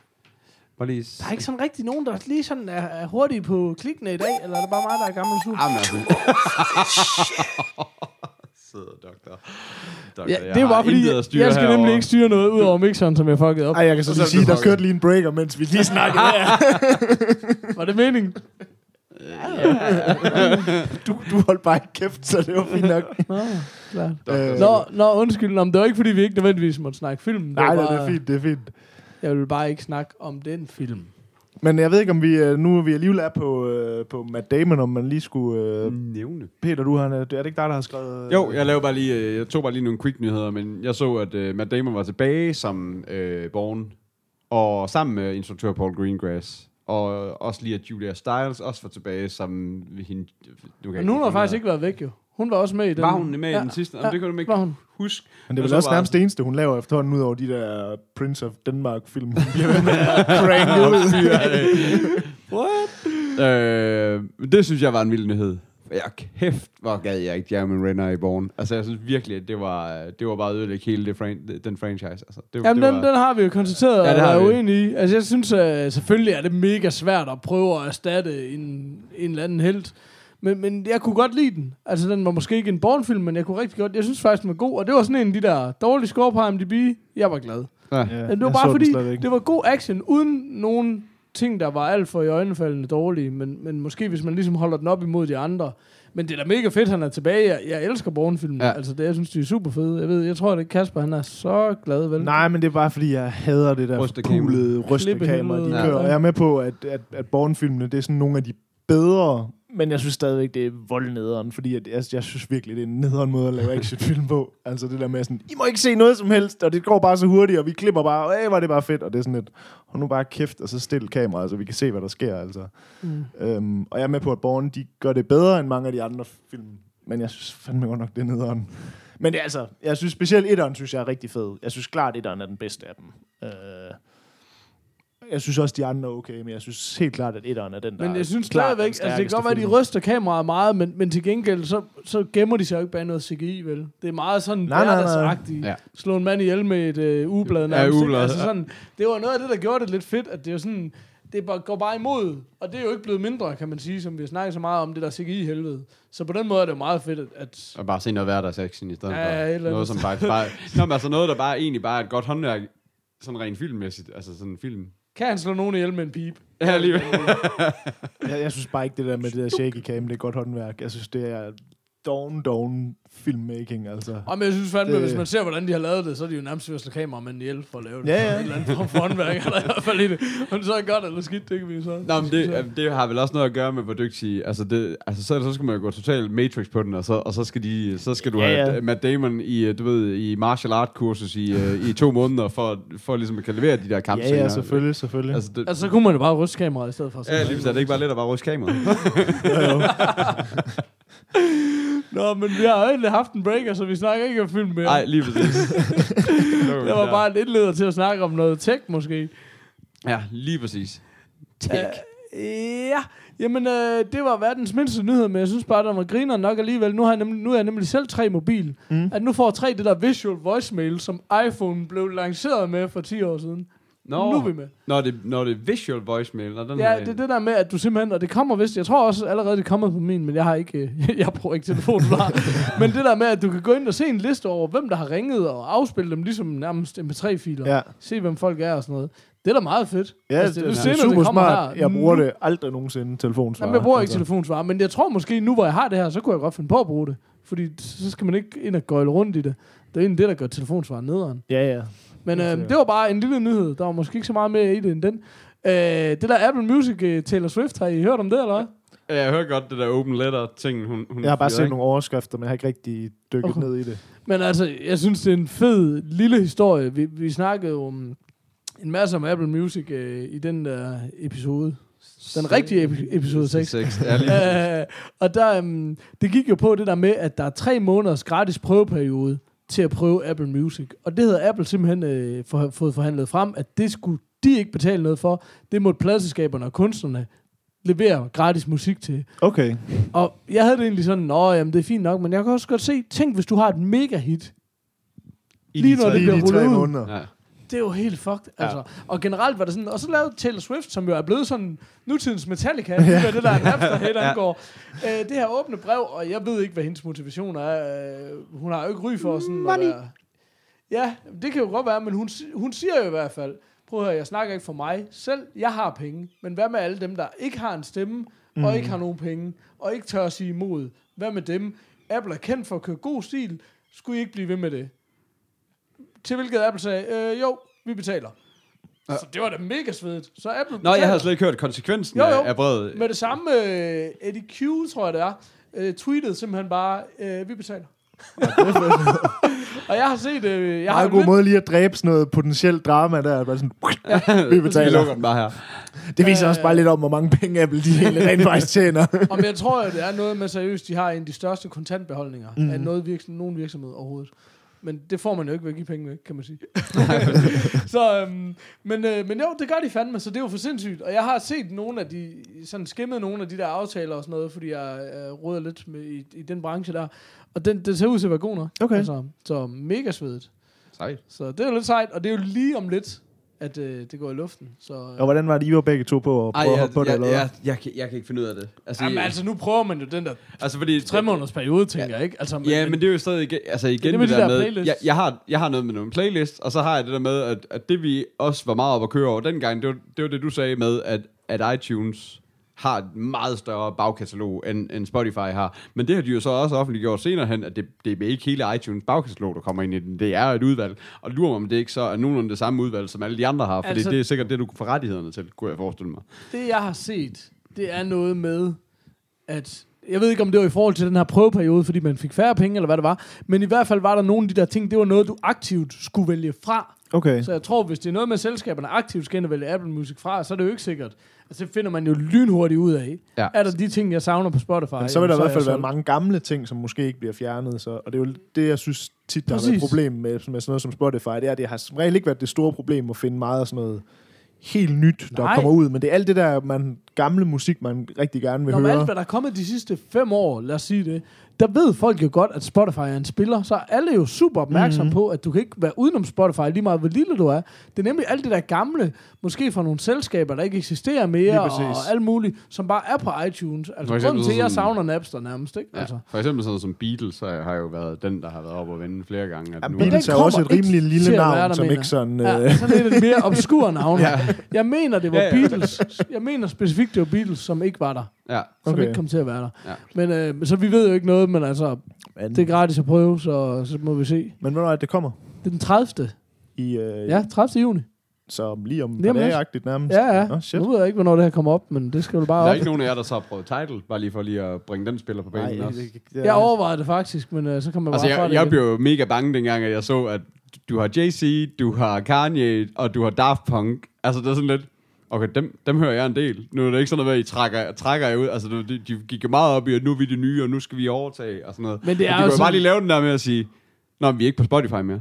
Bare lige... Der er ikke sådan rigtig nogen, der lige sådan er, er hurtige på klikkene i dag, eller er det bare mig, der er gammel sur? Jamen, altså... Sidder doktor. doktor. Ja, jeg det er bare fordi, jeg, jeg skal herovre. nemlig ikke styre noget ud over mixeren, som jeg fuckede op. Ej, jeg kan så Og lige så sige, er der kørte lige en breaker, mens vi lige snakkede her. Var det meningen? Du, du holdt bare ikke kæft, så det var fint nok. Nå, klart. Øh, Nå, nå, undskyld, nå, men det var ikke, fordi vi ikke nødvendigvis måtte snakke film. Det Nej, var nej, bare, det er fint, det er fint. Jeg vil bare ikke snakke om den film. Men jeg ved ikke, om vi øh, nu er vi alligevel er på, øh, på Matt Damon, om man lige skulle... Øh, Nævne. Peter, du har, er det ikke dig, der har skrevet... øh, Jo, jeg lavede bare lige, øh, jeg tog bare lige nogle quick nyheder, men jeg så, at uh, Matt Damon var tilbage som uh, Born, og sammen med instruktør Paul Greengrass, og også lige at Julia Stiles også var tilbage som hende. Nu kan Men hun har faktisk ikke været væk, jo. Hun var også med i den. Var hun med i den sidste? Jamen, det kan du ikke var hun. huske. Men det er vel så også nærmest det eneste, hun laver efterhånden, ud over de der Prince of Denmark-film. Hun bliver ved med at ud. What? Øh, det synes jeg var en vild nyhed. Jeg kæft, hvor gad jeg ikke Jeremy Renner i Born. Altså, jeg synes virkelig, at det var, det var bare at ødelægge hele det fran- den franchise. Altså, det, Jamen, det den, den har vi jo konstateret, Ja, ja, det og har er vi. uenige i. Altså, jeg synes, uh, selvfølgelig er det mega svært at prøve at erstatte en, en eller anden held. Men, men jeg kunne godt lide den. Altså, den var måske ikke en Bourne-film, men jeg kunne rigtig godt... Jeg synes faktisk, den var god. Og det var sådan en af de der dårlige score på IMDb. Jeg var glad. Ja. Ja, Men det var bare fordi, det var god action, uden nogen ting, der var alt for i øjnefaldende dårlige. Men, men måske, hvis man ligesom holder den op imod de andre. Men det er da mega fedt, han er tilbage. Jeg, jeg elsker Bourne-filmen. Ja. Altså, det, jeg synes, de er super fede. Jeg ved, jeg tror, det er Kasper, han er så glad, vel? Nej, men det er bare fordi, jeg hader det der pulede rystekamera, de kører. Ja. Jeg er med på, at, at, at Bourne-filmene, det er sådan nogle af de bedre Men jeg synes stadigvæk, det er voldnederen, fordi jeg, jeg, jeg synes virkelig, det er en nederen måde at lave actionfilm på. Altså det der med sådan, I må ikke se noget som helst, og det går bare så hurtigt, og vi klipper bare, og er det bare fedt, og det er sådan lidt, hold nu bare kæft, og så stille kameraet, så vi kan se, hvad der sker, altså. Mm. Øhm, og jeg er med på, at Born, de gør det bedre end mange af de andre film, men jeg synes fandme godt nok, det er nederen. Men det er altså, jeg synes specielt etteren, synes jeg er rigtig fed. Jeg synes klart, etteren er den bedste af dem. Øh, jeg synes også, de andre er okay, men jeg synes helt klart, at etteren er den, der Men jeg synes klart stadigvæk, altså det kan godt være, at de ryster kameraet meget, men, men til gengæld, så, så gemmer de sig jo ikke bag noget CGI, vel? Det er meget sådan Nej, nej, nej. hverdagsagtigt. Ja. Slå en mand ihjel med et øh, ugeblad. Ja, nærmest, ugeblad, Altså sådan, det var noget af det, der gjorde det lidt fedt, at det er jo sådan, det bare, går bare imod, og det er jo ikke blevet mindre, kan man sige, som vi har snakket så meget om, det der CGI-helvede. Så på den måde er det jo meget fedt, at, Og bare se noget hverdagsaction i stedet Ja, ja, for eller noget, som bare... bare Nå, men altså noget, der bare egentlig bare er et godt håndværk, sådan rent filmmæssigt, altså sådan en film. Kan han slå nogen ihjel med en pip? Ja, alligevel. Jeg, jeg synes bare ikke, det der med det der shaky cam, det er godt håndværk. Jeg synes, det er down, down filmmaking, altså. Og men jeg synes fandme, Det- hvis man ser, hvordan de har lavet det, så er de jo nærmest ved at slå kameramanden ihjel for at lave det. Ja, ja. Et eller andet form for håndværk, er der i hvert fald i det. Om det så er godt eller skidt, det kan vi så. Nå, men det, det har vel også noget at gøre med, hvor dygtig... Altså, det, altså så, så skal man jo gå totalt Matrix på den, og så, og så, skal, de, så skal du Ja, have ja. Matt Damon i, øh, du ved, i martial art kursus i, øh, i to måneder, for, for ligesom at kan levere de der Ja, kampscener. ja, selvfølgelig, selvfølgelig. Altså, det, Altså, så kunne man jo bare ryste kameraet i stedet for. ja, lige præcis. Er det ikke bare lidt at bare ryste kameraet? Nå, men vi har jo egentlig haft en breaker, så vi snakker ikke om film mere. Nej, lige præcis. det var bare en indleder til at snakke om noget tech, måske. Ja, lige præcis. Uh, ja, jamen øh, det var verdens mindste nyhed, men jeg synes bare, der var griner nok alligevel. Nu har jeg nemlig, nu er jeg nemlig selv tre mobil. Mm. At nu får tre det der visual voicemail, som iPhone blev lanceret med for 10 år siden. Nå, Nu er vi med. Når det, når det er visual voicemail, når den Ja, er- det er det der med, at du simpelthen, og det kommer vist, jeg tror også allerede, det kommer på min, men jeg har ikke, øh, jeg bruger ikke telefonen, har. men det der med, at du kan gå ind og se en liste over, hvem der har ringet, og afspille dem ligesom nærmest MP3-filer. Ja, Se, hvem folk er og sådan noget. Det er da meget fedt. ja Altså, det, det, senere, er super kommer smart. her. Jeg bruger Nu- det aldrig nogensinde telefonsvar. Jamen, jeg bruger ikke altså. telefonsvar, men jeg tror måske, nu hvor jeg har det her, så kunne jeg godt finde på at bruge det. Fordi så skal man ikke ind og gøjle rundt i det. Det er egentlig det, der gør telefonsvar nederen. Ja, ja. Men øh, det var bare en lille nyhed. Der var måske ikke så meget mere i det end den. Øh, det der Apple Music øh, Taylor Swift, har I hørt om det, eller hvad? Ja, jeg hører godt det der open letter ting, hun, hun Jeg har bare fyrer, set ikke? nogle overskrifter, men jeg har ikke rigtig dykket Okay. ned i det. Men altså, jeg synes, det er en fed lille historie. Vi, vi snakkede jo om en masse om Apple Music øh, i den der episode. Den rigtige epi- episode 6. 6. Ja, lige Øh, og der, um, det gik jo på det der med, at der er tre måneders gratis prøveperiode til at prøve Apple Music. Og det havde Apple simpelthen øh, for, fået forhandlet frem, at det skulle de ikke betale noget for. Det måtte pladselskaberne og kunstnerne levere gratis musik til. Okay. Og jeg havde det egentlig sådan, nå, jamen det er fint nok, men jeg kan også godt se, tænk hvis du har et mega hit. I Lige de når tre- det bliver rullet ud. måneder. Ja. Det er jo helt fucked, altså. Og generelt var det sådan, og så lavede Taylor Swift, som jo er blevet sådan nutidens Metallica, ja. det der Napster-hit Ja. angår, øh, det her åbne brev, og jeg ved ikke, hvad hendes motivation er. Øh, hun har jo ikke ry for sådan at Money. være... Ja, det kan jo godt være, men hun, hun siger jo i hvert fald, prøv at høre, jeg snakker ikke for mig selv, jeg har penge, men hvad med alle dem, der ikke har en stemme, mm. og ikke har nogen penge, og ikke tør at sige imod? Hvad med dem? Apple er kendt for at køre god stil, skulle I ikke blive ved med det? Til hvilket Apple sagde, øh, jo, vi betaler. Ja. Så det var da mega svedigt. Så Apple Nå, jeg har slet ikke hørt konsekvensen Jo, jo. af, brevet. Med det samme, øh, Eddie Q, tror jeg det er, øh, tweetede simpelthen bare, øh, vi betaler. og jeg har set, øh, jeg har Meget jo god lidt, måde lige at dræbe sådan noget potentielt drama der. Bare sådan, vi Vi betaler. lukker den bare her. Det viser også bare lidt om, hvor mange penge Apple de egentlig rent faktisk tjener. om jeg tror, at det er noget med seriøst, de har en af de største kontantbeholdninger mm. af noget virksomhed, nogen virksomhed overhovedet. Men det får man jo ikke ved at give penge væk, kan man sige. så, øhm, men, øh, men jo, det gør de fandme, så det er jo for sindssygt. Og jeg har set nogle af de, sådan skimmet nogle af de der aftaler og sådan noget, fordi jeg øh, råder lidt med, i, i den branche der. Og den, det ser ud til at være god nok. Okay. Altså, så mega svedigt. Sejt. Så det er jo lidt sejt, og det er jo lige om lidt, at øh, det går i luften. Så, øh. Og hvordan var det, I var begge to på at Ej, prøve at jeg, hoppe på det? jeg, eller jeg, hvad? jeg, jeg, kan- jeg kan ikke finde ud af det. Altså, Jamen jeg- altså, nu prøver man jo den der altså fordi... tre måneders periode, tænker jeg, ikke? Altså, Ja, men det er jo stadig igen, altså igen det med det, de der der med, jeg, jeg, har, jeg har noget med nogle playlist, og så har jeg det der med, at, at det vi også var meget op at køre over dengang, det var, det var det, du sagde med, at, at iTunes har et meget større bagkatalog, end, end Spotify har. Men det har de jo så også offentliggjort senere hen, at det, det er ikke hele iTunes bagkatalog, der kommer ind i den. Det er et udvalg. Og lurer mig, om det ikke så er nogenlunde det samme udvalg, som alle de andre har. For Altså- det er sikkert det, du kan få rettighederne til, kunne jeg forestille mig. det jeg har set, det er noget med, at jeg ved ikke, om det var i forhold til den her prøveperiode, fordi man fik færre penge, eller hvad det var. Men i hvert fald var der nogle af de der ting, det var noget, du aktivt skulle vælge fra. Okay. Så jeg tror, hvis det er noget med, at selskaberne aktivt skal ind og vælge Apple Music fra, så er det jo ikke sikkert. Altså, det finder man jo lynhurtigt ud af. Ja. Er der de ting, jeg savner på Spotify? Men så vil der i hvert fald være mange gamle ting, som måske ikke bliver fjernet. Så, og det er jo det, jeg synes tit, der er et problem med, med sådan noget som Spotify. Det er, at det har som regel ikke været det store problem at finde meget af sådan noget helt nyt, der Nej. kommer ud. Men det er alt det der man, gamle musik, man rigtig gerne vil Når med høre. alt, hvad der er kommet de sidste fem år, lad os sige det, der ved folk jo godt, at Spotify er en spiller, så er alle jo super opmærksomme Mhm. mm-hmm. på, at du kan ikke være udenom Spotify, lige meget hvor lille du er. Det er nemlig alt det der gamle, måske fra nogle selskaber, der ikke eksisterer mere, og alt muligt, som bare er på iTunes. Altså, For eksempel grunden til, at jeg sådan- savner Napster nærmest, ikke? Ja. Altså. For eksempel sådan som Beatles, så har jo været den, der har været op og vende flere gange. At Ja, nu, Beatles er også et rimelig lille være navn, der, som mener ikke sådan... Ja, øh, sådan et mere obskur navn. Ja. Jeg mener, det var Ja, ja. Beatles. Jeg mener specifikt, det var Beatles, som ikke var der. Ja. Som Okay. ikke kom til at være der. Ja. Men øh, så vi ved jo ikke noget, men altså, Men, det er gratis at prøve, så, så må vi se. men hvornår er det, det kommer? Det er den 30. I, øh, Ja, 30. juni. Så lige om dage-agtigt nærmest. Ja, ja. Nå, shit. Nu ved jeg ikke, hvornår det her kommer op, men det skal jo bare Der er op. ikke nogen af jer, der så har prøvet Tidal, bare lige for lige at bringe den spiller på banen Nej, også. det, det, Jeg overvejede det faktisk, men øh, så kom jeg Altså, bare fra jeg, det jeg igen. blev jo mega bange dengang, at jeg så, at du har Jay-Z, du har Kanye, og du har Daft Punk. Altså, det er sådan lidt, okay, dem, dem hører jeg en del. Nu er det ikke sådan noget, at I trækker, trækker jer ud. Altså, de, de gik jo meget op i, at nu er vi det nye, og nu skal vi overtage, og sådan noget. Men det er og de kunne bare lige lave den der med at sige, Nå, vi er ikke på Spotify mere.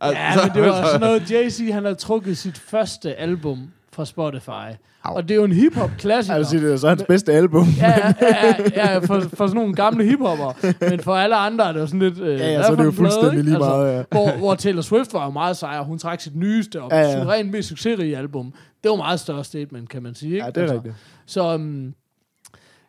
Altså, Ja, men det var sådan noget, Jay-Z, han havde trukket sit første album fra Spotify. Au. Og det er jo en hip-hop-klassiker. Jeg sige, det er så hans bedste album. Ja, ja, ja, ja for, for sådan nogle gamle hiphopper. Men for alle andre er det jo sådan lidt... Øh, Ja, ja, så er det jo plade, fuldstændig lige meget, ja. hvor, hvor Taylor Swift var jo meget sejr. Hun trak sit nyeste og Ja, ja, suverænt mest succesrige album. Det var meget større statement, kan man sige. Ikke? Ja, det er rigtigt. Så um,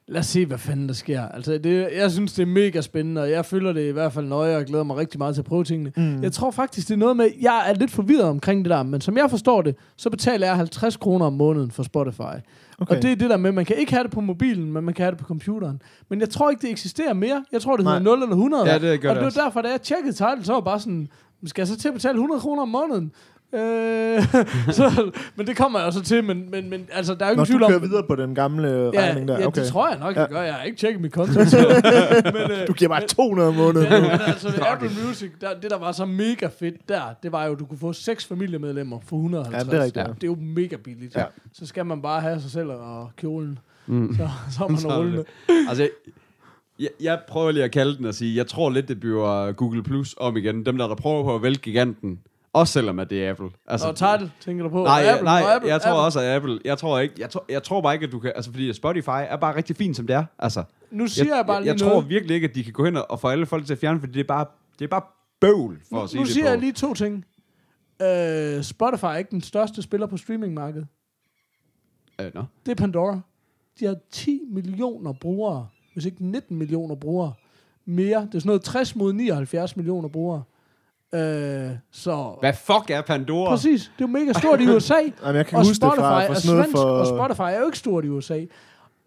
lad os se, hvad fanden der sker. Altså, det, jeg synes, det er mega spændende, og jeg følger det i hvert fald nøje, og glæder mig rigtig meget til at prøve tingene. Mm. Jeg tror faktisk, det er noget med, jeg er lidt forvirret omkring det der, men som jeg forstår det, så betaler jeg 50 kroner om måneden for Spotify. Okay. Og det er det der med, man kan ikke have det på mobilen, men man kan have det på computeren. Men jeg tror ikke, det eksisterer mere. Jeg tror, det hedder Nej. 0 eller 100. Ja, det gør og det var derfor, da jeg tjekkede title, så var bare sådan, skal jeg så til at betale 100 kroner om måneden? Øh, så, men det kommer jeg jo så til, men, men, men altså, der er jo Når ingen du tvivl om... kører videre på den gamle Ja, regning der. ja okay. det tror jeg nok, jeg Ja. gør. Jeg har ikke tjekket mit konto. men, øh, Du giver mig 200 om måneden. Ja, men altså, det Apple Music, der, det der var så mega fedt der, det var jo, at du kunne få seks familiemedlemmer for 150. Ja, det er rigtigt, ja. Det er jo mega billigt. Ja. Så skal man bare have sig selv og kjolen. Mm. Så, så er man Så det rullende. Altså, jeg, jeg prøver lige at kalde den og sige, jeg tror lidt, det bliver Google Plus om igen. Dem der, der prøver på at vælge giganten. Også selvom at det er Apple. Altså, Og title, tænker du på? Nej, Apple, nej Apple, jeg tror Apple. også, at Apple... Jeg tror, ikke, jeg, tror, jeg tror bare ikke, at du kan... Altså, fordi Spotify er bare rigtig fint, som det er. Altså, Nu siger jeg, bare jeg, lige jeg tror noget. virkelig ikke, at de kan gå hen og få alle folk til at fjerne, fordi det er bare, det er bare bøvl, for Nu, at sige nu det siger på. jeg lige to ting. Uh, Spotify er ikke den største spiller på streamingmarkedet. Øh, nå. Det er Pandora. De har 10 millioner brugere, hvis ikke 19 millioner brugere. Mere. Det er sådan noget 60 mod 79 millioner brugere. Uh, så Hvad fuck er Pandora? Præcis. Det er jo mega stort i USA. Jamen, jeg kan og huske det Spotify fra, fra er svensk, for... og Spotify er jo ikke stort i USA.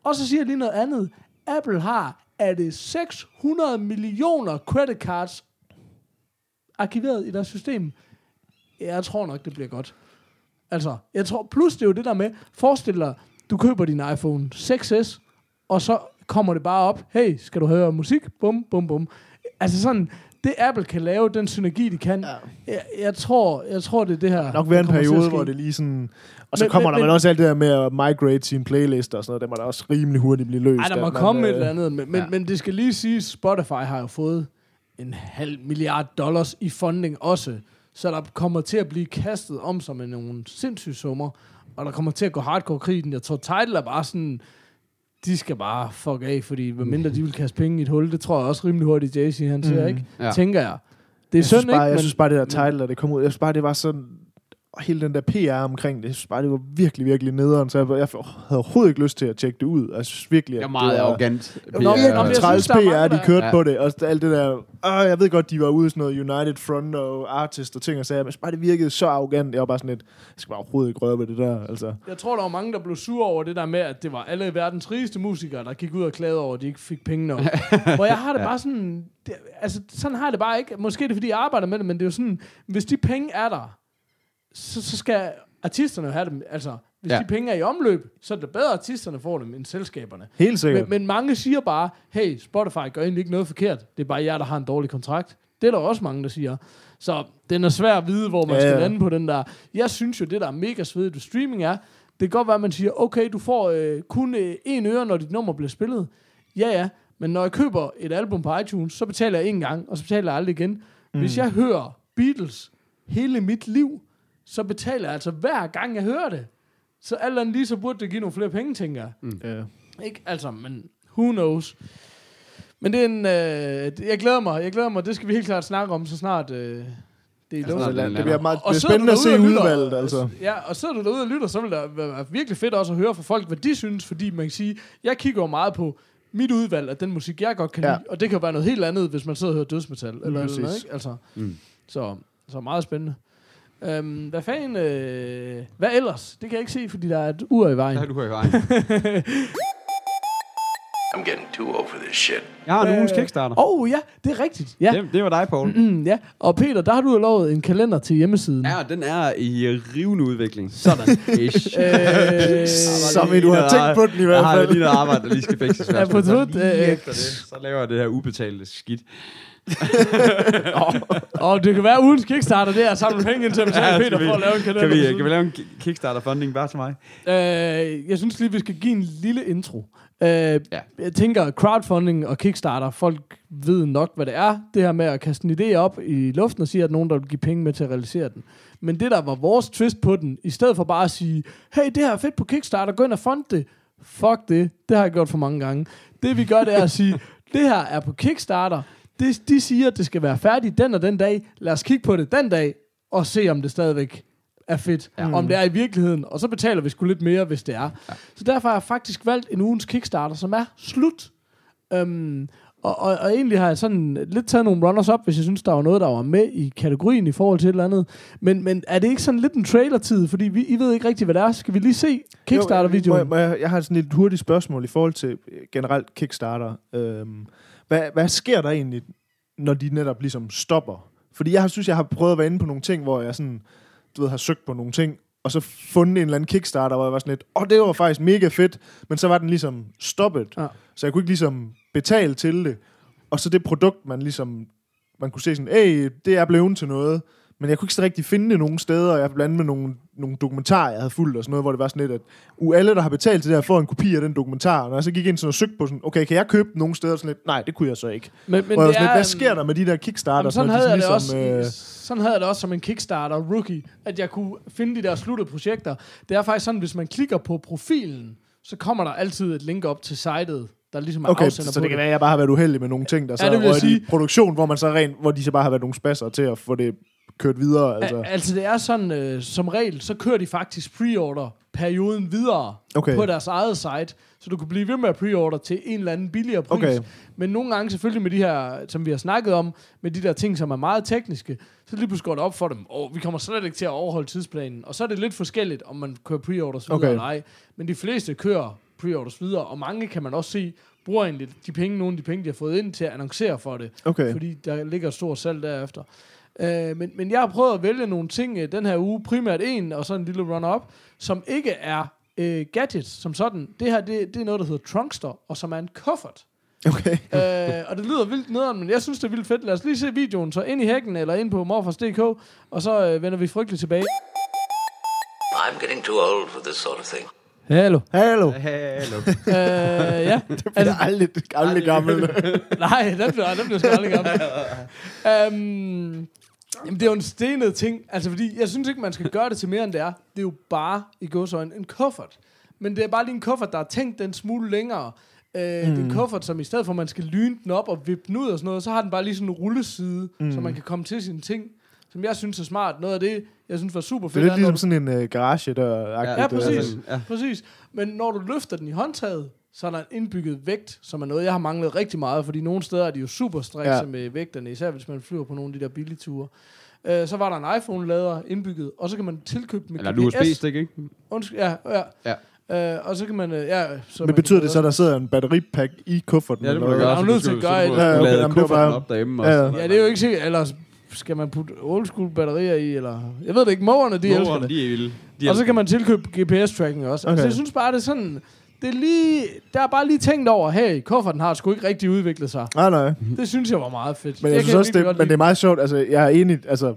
Og så siger jeg lige noget andet. Apple har, er det 600 millioner credit cards arkiveret i deres system. Jeg tror nok, det bliver godt. Altså, jeg tror, plus det er jo det der med, forestil dig, du køber din iPhone 6S, og så kommer det bare op, hey, skal du høre musik? Bum, bum, bum. Altså sådan, det Apple kan lave, den synergi, de kan, ja. jeg, jeg, tror, jeg tror, det er det her. nok være en der periode, hvor det lige sådan... Og så Men- kommer men- der men- også alt det der med at migrate sin playlist og sådan noget. Det må da også rimelig hurtigt blive løst. Ej, der må man, komme øh, et eller andet. Men, men, ja. men det skal lige sige, Spotify har jo fået en halv milliard dollars i funding også. Så der kommer til at blive kastet om sig med nogle sindssyge summer. Og der kommer til at gå hardcore krig i den. Jeg tror, Tidal er bare sådan... De skal bare fuck af, fordi medmindre de vil kaste penge i et hul, det tror jeg også rimelig hurtigt, JC han siger, Mm. ikke? Ja. Tænker jeg. Det er Jeg synes, bare, ikke? jeg synes bare, det der title, da det kom ud, jeg synes bare, det var sådan... Og hele den der PR omkring det, jeg synes bare, det var virkelig, virkelig nederen. Så jeg, jeg havde overhovedet ikke lyst til at tjekke det ud. Jeg synes virkelig, Det at meget det var, arrogant. Men- nå, men jeg virkelig træls er PR, de kørte Ja. på det. Og alt det der... Øh, jeg ved godt, de var ude i sådan noget United Front og Artist og ting og sager, men bare, det virkede så arrogant. Jeg var bare sådan lidt, jeg skal bare overhovedet ikke røre ved det der. Altså. Jeg tror, der var mange, der blev sure over det der med, at det var alle verdens rigeste musikere, der gik ud og klagede over, at de ikke fik penge nok. Hvor jeg har det bare sådan... Det, altså, sådan har jeg det bare ikke. Måske er det, fordi jeg arbejder med det, men det er jo sådan... Hvis de penge er der, så, så skal artisterne have dem. Altså, Hvis Ja. de penge er i omløb, så er det bedre, at artisterne får dem, end selskaberne. Helt sikkert. Men, men mange siger bare, hey, Spotify gør egentlig ikke noget forkert. Det er bare jer, der har en dårlig kontrakt. Det er der også mange, der siger. Så den er svær at vide, hvor man Ja, skal ja. lande på den der. Jeg synes jo, det der er mega svedigt ved streaming er, det kan godt være, at man siger, okay, du får øh, kun øh, en øre, når dit nummer bliver spillet. Ja, ja. Men når jeg køber et album på iTunes, så betaler jeg en gang, og så betaler jeg aldrig igen. Mm. Hvis jeg hører Beatles hele mit liv, så betaler jeg altså hver gang, jeg hører det. Så alt andet lige, så burde det give nogle flere penge, tænker jeg. Ja. Ikke? Altså, men who knows? Men det er en... Øh, jeg glæder mig, jeg glæder mig. Det skal vi helt klart snakke om, så snart øh, det er i den Det bliver, meget, det Og bliver spændende at se udvalget, altså. Ja, og sidder du derude og lytter, så vil det være virkelig fedt også at høre fra folk, hvad de synes, fordi man kan sige, jeg kigger jo meget på mit udvalg af den musik, jeg godt kan Ja. lide, og det kan jo være noget helt andet, hvis man sidder og hører dødsmetal, eller, eller noget, ikke? Altså, Mm. så, så meget spændende. Øhm, hvad fanden, øh, hvad ellers? Det kan jeg ikke se, fordi der er et ur i vejen. Der er du her i vejen. I'm getting too old for this shit. Jeg har en Øh, ugens Kickstarter. Åh, oh, ja, det er rigtigt. Ja, Det, det var dig, Paul. mm, ja. Og Peter, der har du jo lovet en kalender til hjemmesiden. Ja, den er i rivende udvikling. Sådan. Ish. øh, Som i, du har tænkt på den i hvert Jeg har fald. lige noget arbejde, der lige skal fikses. Ja, på lige øh, så laver jeg det her ubetalte skidt. og det kan være ugens Kickstarter, det er at samle penge ind til at betale Ja, Peter vi- for at lave en kalender. Kan vi, kan vi lave en ki- Kickstarter-funding bare til mig? Øh, jeg synes lige, vi skal give en lille intro. Øh, ja. Jeg tænker, crowdfunding og Kickstarter, folk ved nok, hvad det er. Det her med at kaste en idé op i luften og sige, at nogen, der vil give penge med til at realisere den. Men det, der var vores twist på den, i stedet for bare at sige, hey, det her er fedt på Kickstarter, gå ind og fund det. Fuck det. Det har jeg gjort for mange gange. Det vi gør, det er at sige, det her er på Kickstarter. Det, de siger, at det skal være færdigt den og den dag. Lad os kigge på det den dag, og se, om det stadigvæk er fedt. Ja. Om det er i virkeligheden. Og så betaler vi sgu lidt mere, hvis det er. Ja. Så derfor har jeg faktisk valgt en ugens Kickstarter, som er slut. Øhm, og, og, og egentlig har jeg sådan lidt taget nogle runners op, hvis jeg synes, der var noget, der var med i kategorien i forhold til et eller andet. Men, men er det ikke sådan lidt en trailer-tid? Fordi vi, I ved ikke rigtigt, hvad det er. Skal vi lige se Kickstarter-videoen? Jo, må, jeg- må jeg, jeg har sådan et hurtigt spørgsmål i forhold til øh, generelt Kickstarter. Øhm, hvad, hvad sker der egentlig, når de netop ligesom stopper? Fordi jeg har, synes, jeg har prøvet at være inde på nogle ting, hvor jeg sådan, du ved, har søgt på nogle ting, og så fundet en eller anden Kickstarter, hvor jeg var sådan lidt, åh, oh, det var faktisk mega fedt, men så var den ligesom stoppet. Ja. Så jeg kunne ikke ligesom betale til det. Og så det produkt, man ligesom, man kunne se sådan, hey, det er blevet til noget, men jeg kunne ikke så rigtig finde det nogen steder, og jeg blandt med nogle, nogle dokumentarer, jeg havde fulgt og sådan noget, hvor det var sådan lidt, at u alle, der har betalt til det her, får en kopi af den dokumentar. Og når jeg så gik ind sådan og søgte på sådan, okay, kan jeg købe den nogen steder? Sådan lidt, nej, det kunne jeg så ikke. Men, Men det er, hvad sker der med de der Kickstarter? Jamen, sådan, når havde de jeg det ligesom, også, øh, sådan havde jeg det også som en Kickstarter rookie, at jeg kunne finde de der sluttede projekter. Det er faktisk sådan, hvis man klikker på profilen, så kommer der altid et link op til sitet, der ligesom er Okay, afsender så på det kan være, at jeg bare har været uheldig med nogle ting, der så Ja, det vil jeg sige. produktion, hvor man så rent, hvor de så bare har været nogle spasser til at få det kørt videre. Altså. Altså. altså det er sådan, øh, som regel, så kører de faktisk pre-order-perioden videre Okay. på deres eget site, så du kan blive ved med at pre-order til en eller anden billigere pris. Okay. Men nogle gange selvfølgelig med de her, som vi har snakket om, med de der ting, som er meget tekniske, så lige pludselig går det op for dem, og vi kommer slet ikke til at overholde tidsplanen. Og så er det lidt forskelligt, om man kører pre-orders videre Okay. eller ej. Men de fleste kører pre-orders videre, og mange kan man også se, bruger egentlig de penge, nogle af de penge, de har fået ind til at annoncere for det. Okay. Fordi der ligger et stort salg derefter. Øh, men, men jeg har prøvet at vælge nogle ting øh, den her uge, primært en, og så en lille run-up, som ikke er øh, gadgets som sådan. Det her, det, det er noget, der hedder Trunkster, og som er en kuffert. Okay. øh, og det lyder vildt nederen, men jeg synes, det er vildt fedt. Lad os lige se videoen, så ind i hækken, eller ind på morfars.dk, og så øh, vender vi frygteligt tilbage. I'm getting too old for this sort of thing. Hallo. Hallo. Hallo. Øh, ja. Det er aldrig, aldrig gammel. Nej, den bliver, den bliver sgu aldrig gammel. um, jamen, det er jo en stenet ting. Altså, fordi jeg synes ikke, man skal gøre det til mere, end det er. Det er jo bare, i gåsøjne, en kuffert. Men det er bare lige en kuffert, der er tænkt den smule længere. Uh, mm. Det er en kuffert, som i stedet for, at man skal lyne den op og vippe den ud og sådan noget, så har den bare lige sådan en rulleside, mm. så man kan komme til sine ting. Som jeg synes er smart. Noget af det, jeg synes var super Det fedt. er lidt er, når ligesom sådan en uh, garage der Ja, Ja, præcis. ja. Præcis. Men når du løfter den i håndtaget, så er der en indbygget vægt, som er noget, jeg har manglet rigtig meget, fordi nogle steder er de jo super strikse Ja. ja. med vægterne, især hvis man flyver på nogle af de der billige ture. Øh, så var der en iPhone-lader indbygget, og så kan man tilkøbe med Eller GPS. USB-stik, ikke? Undskyld, ja, ja. Ja. Øh, og så kan man, øh, ja... Så Men man betyder det så, at der sidder en batteripack i kufferten? Ja, det må eller du gøre. er jo nødt til at gøre et. et- Ja, Ja, okay, okay, jamen, det var op derhjemme Ja, også. Ja, det er jo ikke sikkert, eller skal man putte old school batterier i, eller... Jeg ved det ikke, mågerne, de elsker Mågerne, det. de er vilde. De Og så elsker kan man tilkøbe GPS-tracking også. Okay. Altså, Okay. jeg synes bare, det er sådan... Det er lige, der er bare lige tænkt over, hey, kufferten har sgu ikke rigtig udviklet sig. Nej, nej. Det synes jeg var meget fedt. Men jeg, synes kan også, det, men lide det er meget sjovt. Altså, jeg er enig, altså...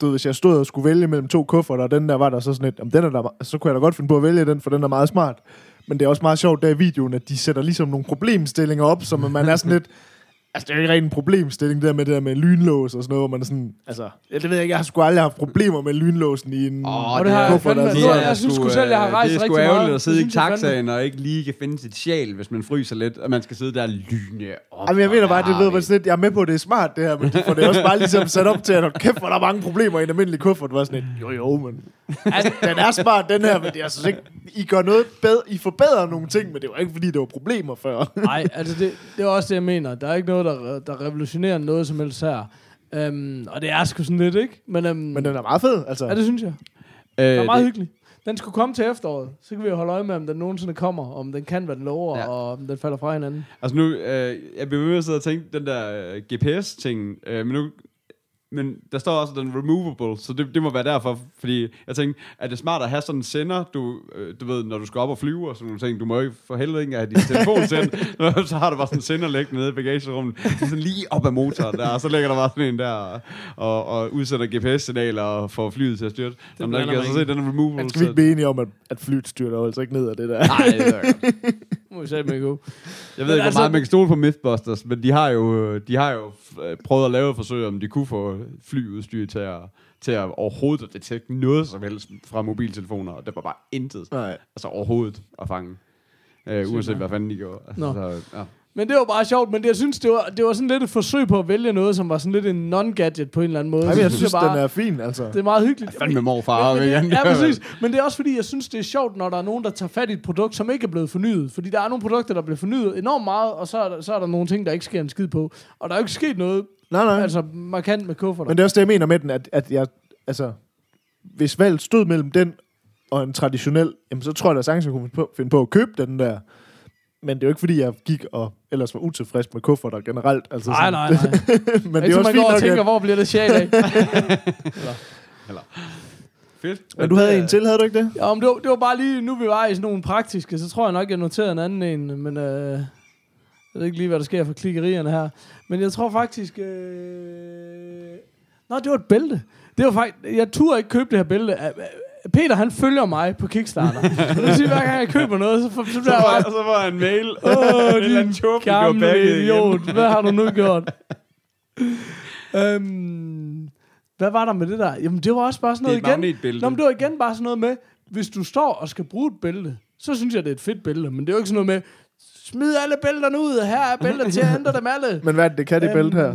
Du ved, hvis jeg stod og skulle vælge mellem to kufferter, og den der var der så sådan lidt, jamen, den er der, så kunne jeg da godt finde på at vælge den, for den er meget smart. Men det er også meget sjovt der i videoen, at de sætter ligesom nogle problemstillinger op, som man er sådan lidt... Altså, det er jo ikke rigtig en problemstilling, det der med det der med lynlås og sådan noget, hvor man er sådan... Altså, jeg det ved jeg ikke, jeg har sgu aldrig haft problemer med lynlåsen i en Åh, Og det har jeg kuffert. fandme- Altså. nu er jeg synes sgu selv, jeg har rejst Det er sgu rigtig ærgerligt meget. at sidde Det i jeg taxaen og ikke lige kan finde sit sjæl, hvis man fryser lidt, og man skal sidde der og lyne op. Jamen, jeg mener bare, det ved man sådan lidt, jeg er med på, at det er smart det her, men de får det også bare ligesom sat op til, at hold kæft, hvor der er mange problemer i en almindelig kuffert. Det var sådan lidt, jo jo, men altså, den er smart, den her, men jeg synes ikke, I gør noget bedre, I forbedrer nogle ting, men det var ikke, fordi det var problemer før. Nej, altså det, det er også det, jeg mener. Der er ikke noget, der, der revolutionerer noget som helst her. Um, og det er sgu sådan lidt, ikke? Men, um, Men den er meget fed, altså. ja, det synes jeg. Øh, Det er meget det- hyggeligt. Den skulle komme til efteråret. Så kan vi jo holde øje med, om den nogensinde kommer. Om den kan, hvad den lover, Ja. ja. og om den falder fra hinanden. Altså nu, øh, jeg bliver ved med at sidde og tænke den der øh, GPS-ting, øh, men nu, men der står også den removable, så det, det må være derfor, fordi jeg tænkte, er det smart at have sådan en sender, du, øh, du ved, når du skal op og flyve og sådan nogle ting, du må ikke for helvede ikke have din telefon sendt, så har du bare sådan en sender liggende nede i bagagerummet, sådan lige op ad motoren der, og så ligger der bare sådan en der, og, og udsætter GPS-signaler og får flyet til at styrte. Man blander ikke mig kan så se, den er removable. Men skal vi ikke blive enige om, at, at flyet styrter altså ikke ned af det der? Nej, det er godt. Må vi se, med gå. Jeg ved ikke, altså- hvor meget man kan stole på Mythbusters, men de har jo, de har jo øh, prøvet at lave et forsøg, om de kunne få flyudstyr til at, til at overhovedet at detekte noget som helst fra mobiltelefoner, og det var bare intet. Nej. Altså overhovedet at fange. Øh, uanset hvad fanden de gjorde. Altså, Nå. så, ja. Men det var bare sjovt, men det, jeg synes, det var, det var sådan lidt et forsøg på at vælge noget, som var sådan lidt en non-gadget på en eller anden måde. Ej, men Så jeg synes, bare, den er fin, altså. Det er meget hyggeligt. Fandme morfar. Men, men ja, præcis. Men det er også fordi, jeg synes, det er sjovt, når der er nogen, der tager fat i et produkt, som ikke er blevet fornyet. Fordi der er nogle produkter, der bliver fornyet enormt meget, og så er der, så er der nogle ting, der ikke sker en skid på. Og der er jo ikke sket noget Nej, nej. altså, markant med kufferter. Men det er også det, jeg mener med den, at, at jeg, altså, hvis valget stod mellem den og en traditionel, jamen så tror jeg, at sagtens jeg kunne finde på, finde på at købe den der. Men det er jo ikke, fordi jeg gik og ellers var utilfreds med kufferter generelt. Altså nej, sådan- nej, nej. Men det er så også man går og tænker, at, hvor bliver det sjæl af? Fedt. men du havde en til, havde du ikke det? Ja, men det, var, det var bare lige, nu vi var i sådan nogle praktiske, så tror jeg nok, jeg noterede en anden en, men øh, jeg ved ikke lige, hvad der sker for klikkerierne her. Men jeg tror faktisk... Øh... Nå, det var et bælte. Det var faktisk... Jeg turde ikke købe det her bælte. Øh, øh, Peter, han følger mig på Kickstarter. Det vil sige, hver gang jeg køber noget, så, så bliver jeg bare... Og så var en mail. Åh, en eller går Gamle idiot. igen. Hvad har du nu gjort? øhm, hvad var der med det der? Jamen, det var også bare sådan Det er noget et igen. Nå, men det var igen bare sådan noget med, hvis du står og skal bruge et bælte, så synes jeg, det er et fedt bælte. Men det er jo ikke sådan noget med, smid alle bælterne ud, her er bælter til at ændre dem alle. Men hvad er det, det kan det bælte her?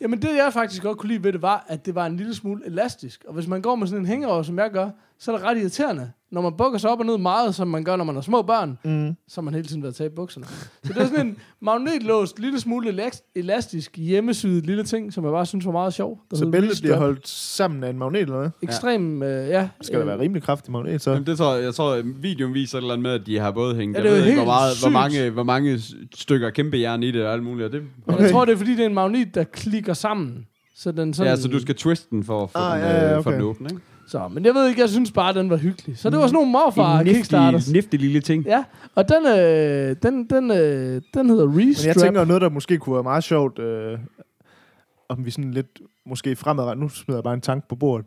Jamen det, jeg faktisk godt kunne lide ved det, var, at det var en lille smule elastisk. Og hvis man går med sådan en hængerøv, som jeg gør, så er det ret irriterende. Når man bukker sig op og ned meget, som man gør, når man har små børn, mm. så er man hele tiden ved at tage i bukserne. Så det er sådan en magnetlåst, lille smule elast- elastisk, hjemmesyet lille ting, som jeg bare synes var meget sjov. Der Så bæltet bliver holdt sammen af en magnet, eller hvad? Ekstrem, øh, ja. Det skal da være rimelig kraftig magnet, så. Jamen, det tror jeg, jeg tror, videoen viser et eller andet med, at de har både hængt, Ja, ja, det er jeg ved ikke, hvor, meget, hvor, mange, hvor mange stykker kæmpe jern i det og alt muligt. Og det, Men jeg tror, det er fordi, det er en magnet, der klikker sammen. Så den sådan... ja, så du skal twiste den for at få Ah, den, ja, ja, øh, for okay. den åbne, ikke? Så, men jeg ved ikke, jeg synes bare, den var hyggelig. Så det var sådan nogle morfar En nifty, kickstarters. nifty lille ting. Ja, og den, øh, den, den, øh, den hedder Men Restrap. jeg tænker noget, der måske kunne være meget sjovt, øh, om vi sådan lidt, måske fremadrettet, nu smider jeg bare en tanke på bordet,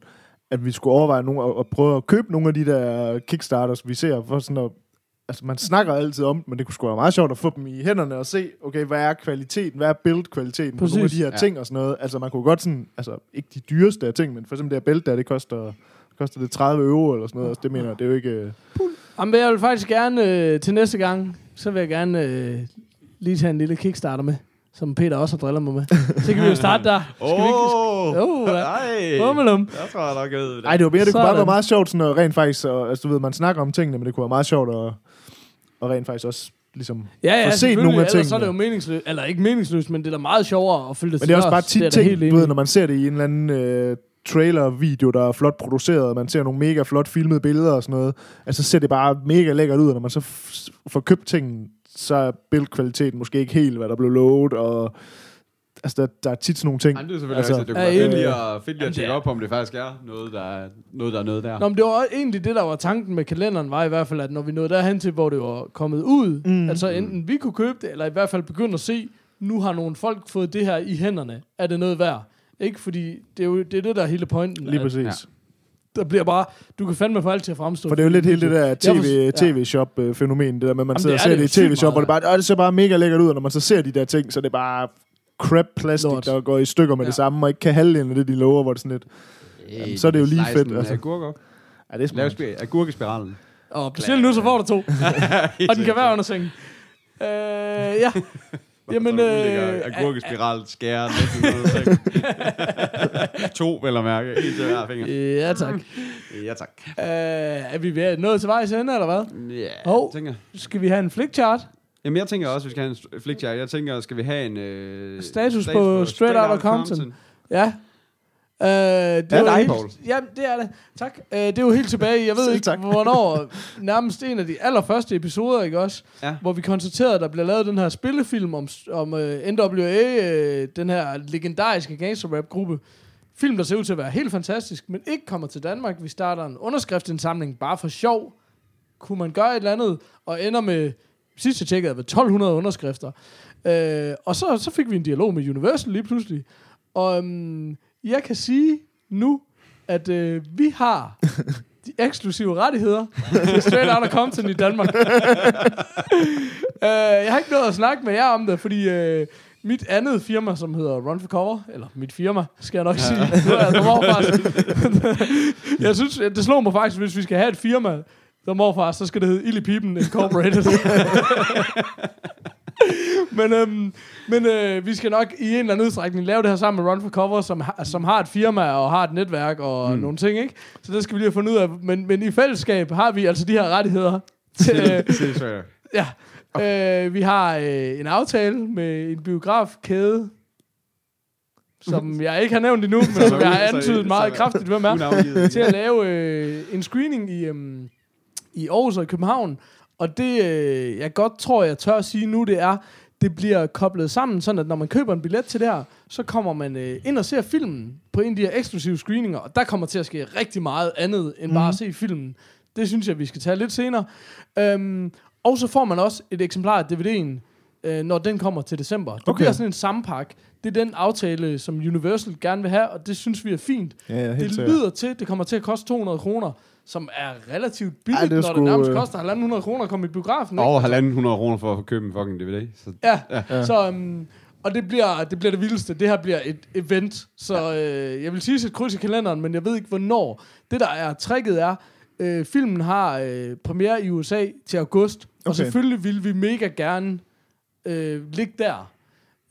at vi skulle overveje nogle, at, at prøve at købe nogle af de der Kickstarters, vi ser, for sådan at, altså man snakker altid om, men det kunne sgu være meget sjovt at få dem i hænderne og se, okay, hvad er kvaliteten, hvad er build-kvaliteten på nogle af de her Ja. ting og sådan noget. Altså man kunne godt sådan, altså ikke de dyreste af ting, men for eksempel det her bælte der, det koster, koster det 30 euro eller sådan noget, altså det mener jeg, det er jo ikke... øh, Jamen, jeg vil faktisk gerne øh, til næste gang, så vil jeg gerne øh, lige tage en lille kickstarter med, som Peter også har drillet mig med. Så kan vi jo starte der. Skal vi ikke? Åh! Oh. Nej! Bummelum. Jeg tror jeg nok, jeg ved det. Nej, det var mere, det kunne bare være meget sjovt, sådan at rent faktisk, og, altså du ved, man snakker om tingene, men det kunne være meget sjovt at, og rent faktisk også ligesom... Ja, ja, Få set nogle af ellers så er det tingene. jo meningsløst. Eller ikke meningsløst, men det er da meget sjovere at følge det Men det er også bare tit ting, du ved, når man ser det i en eller anden øh, trailer-video, der er flot produceret, og man ser nogle mega flot filmede billeder og sådan noget, altså så ser det bare mega lækkert ud, og når man så får købt tingene, så er bildkvaliteten måske ikke helt, hvad der blev lovet, og Altså, der, der er tit sådan nogle ting. Ej, det er selvfølgelig Altså, altså, det kunne ja, være fedt lige at, fedt lige Jamen, at tjekke er- op på, om det faktisk er noget, der er noget, der er noget der. Nå, men det var egentlig det, der var tanken med kalenderen, var i hvert fald, at når vi nåede derhen til, hvor det var kommet ud, mm. altså enten vi kunne købe det, eller i hvert fald begynde at se, nu har nogle folk fået det her i hænderne. Er det noget værd? Ikke? Fordi det er jo det, er det der er hele pointen. Lige at præcis. Ja. Der bliver bare, du kan fandme få alt til at fremstå. For det er jo lidt hele det der TV, tv-shop-fænomen, det der med, at man Jamen, sidder det og er ser det det i tv-shop, hvor det bare, og det ser bare mega lækkert ud, og når man så ser de der ting, så er det bare crap plastik, Lort. der går i stykker med Ja. det samme, og ikke kan halvdelen af det, de lover, hvor det sådan lidt, Jamen, så er det jo lige fedt, altså. Agurker. ja, det er Lav smart. spi- agurkespiralen. Og bestil nu, så får du to. og den kan være under sengen. Øh, ja. Jamen, øh, agurkespiral skærer To, vel at mærke. En til hver finger. ja, tak. Ja, tak. Øh, er vi ved at nået til vejs ende, eller hvad? Ja, Hov. tænker. Skal vi have en flickchart? Jamen, jeg tænker også, vi skal have en flickchart. Jeg tænker, skal vi have en... Øh, Status på Straight Outta Compton. Ja. Øh, det er jo dig, helt, Poul. Ja, det er det. Tak. Øh, det er jo helt tilbage. Jeg ved ikke, tak. hvornår. Nærmest en af de allerførste episoder, ikke også? Ja. Hvor vi konstaterede, at der bliver lavet den her spillefilm om, om uh, NWA, uh, den her legendariske gangsterrap-gruppe. Film, der ser ud til at være helt fantastisk, men ikke kommer til Danmark. Vi starter en underskriftsindsamling bare for sjov. Kunne man gøre et eller andet, og ender med, sidste tjekket ved 1200 underskrifter. Øh, og så, så fik vi en dialog med Universal lige pludselig. Og øhm, jeg kan sige nu, at øh, vi har de eksklusive rettigheder til Straight Outta Compton i Danmark. øh, jeg har ikke noget at snakke med jer om det, fordi øh, mit andet firma, som hedder Run for Cover, eller mit firma, skal jeg nok ja. sige. Jeg der morfars. jeg synes, det slår mig faktisk, hvis vi skal have et firma, der morfars, så skal det hedde Illy Pipen Incorporated. men øhm, men øh, vi skal nok i en eller anden udstrækning lave det her sammen med Run for Cover, som, har, som har et firma og har et netværk og mm. nogle ting, ikke? Så det skal vi lige have fundet ud af. Men, men i fællesskab har vi altså de her rettigheder. Til, øh, ja. Øh, vi har øh, en aftale med en biografkæde, som jeg ikke har nævnt endnu, men som jeg har antydet meget kraftigt, hvem er til at lave øh, en screening i, øhm, i Aarhus og i København. Og det, øh, jeg godt tror, jeg tør at sige nu, det er, det bliver koblet sammen, sådan at når man køber en billet til det her, så kommer man øh, ind og ser filmen på en af de her eksklusive screeninger, og der kommer til at ske rigtig meget andet, end bare at se filmen. Det synes jeg, vi skal tage lidt senere. Øhm, og så får man også et eksemplar af DVD'en, øh, når den kommer til december. Det Okay. bliver sådan en sampak. Det er den aftale, som Universal gerne vil have, og det synes vi er fint. Ja, ja, helt Det sikkert. lyder til, det kommer til at koste 200 kroner, som er relativt Ej, billigt, det er når sgu, det nærmest øh, koster 1.500 kroner at komme i biografen. Over halvanden hundrede kroner for at købe en fucking DVD. Så Ja, Ja. ja. så... Um, og det bliver, det bliver det vildeste. Det her bliver et event. Så øh, jeg vil sige et kryds i kalenderen, men jeg ved ikke, hvornår. Det, der er tricket, er, øh, filmen har øh, premiere i USA til august. Okay. Og selvfølgelig vil vi mega gerne øh, ligge der.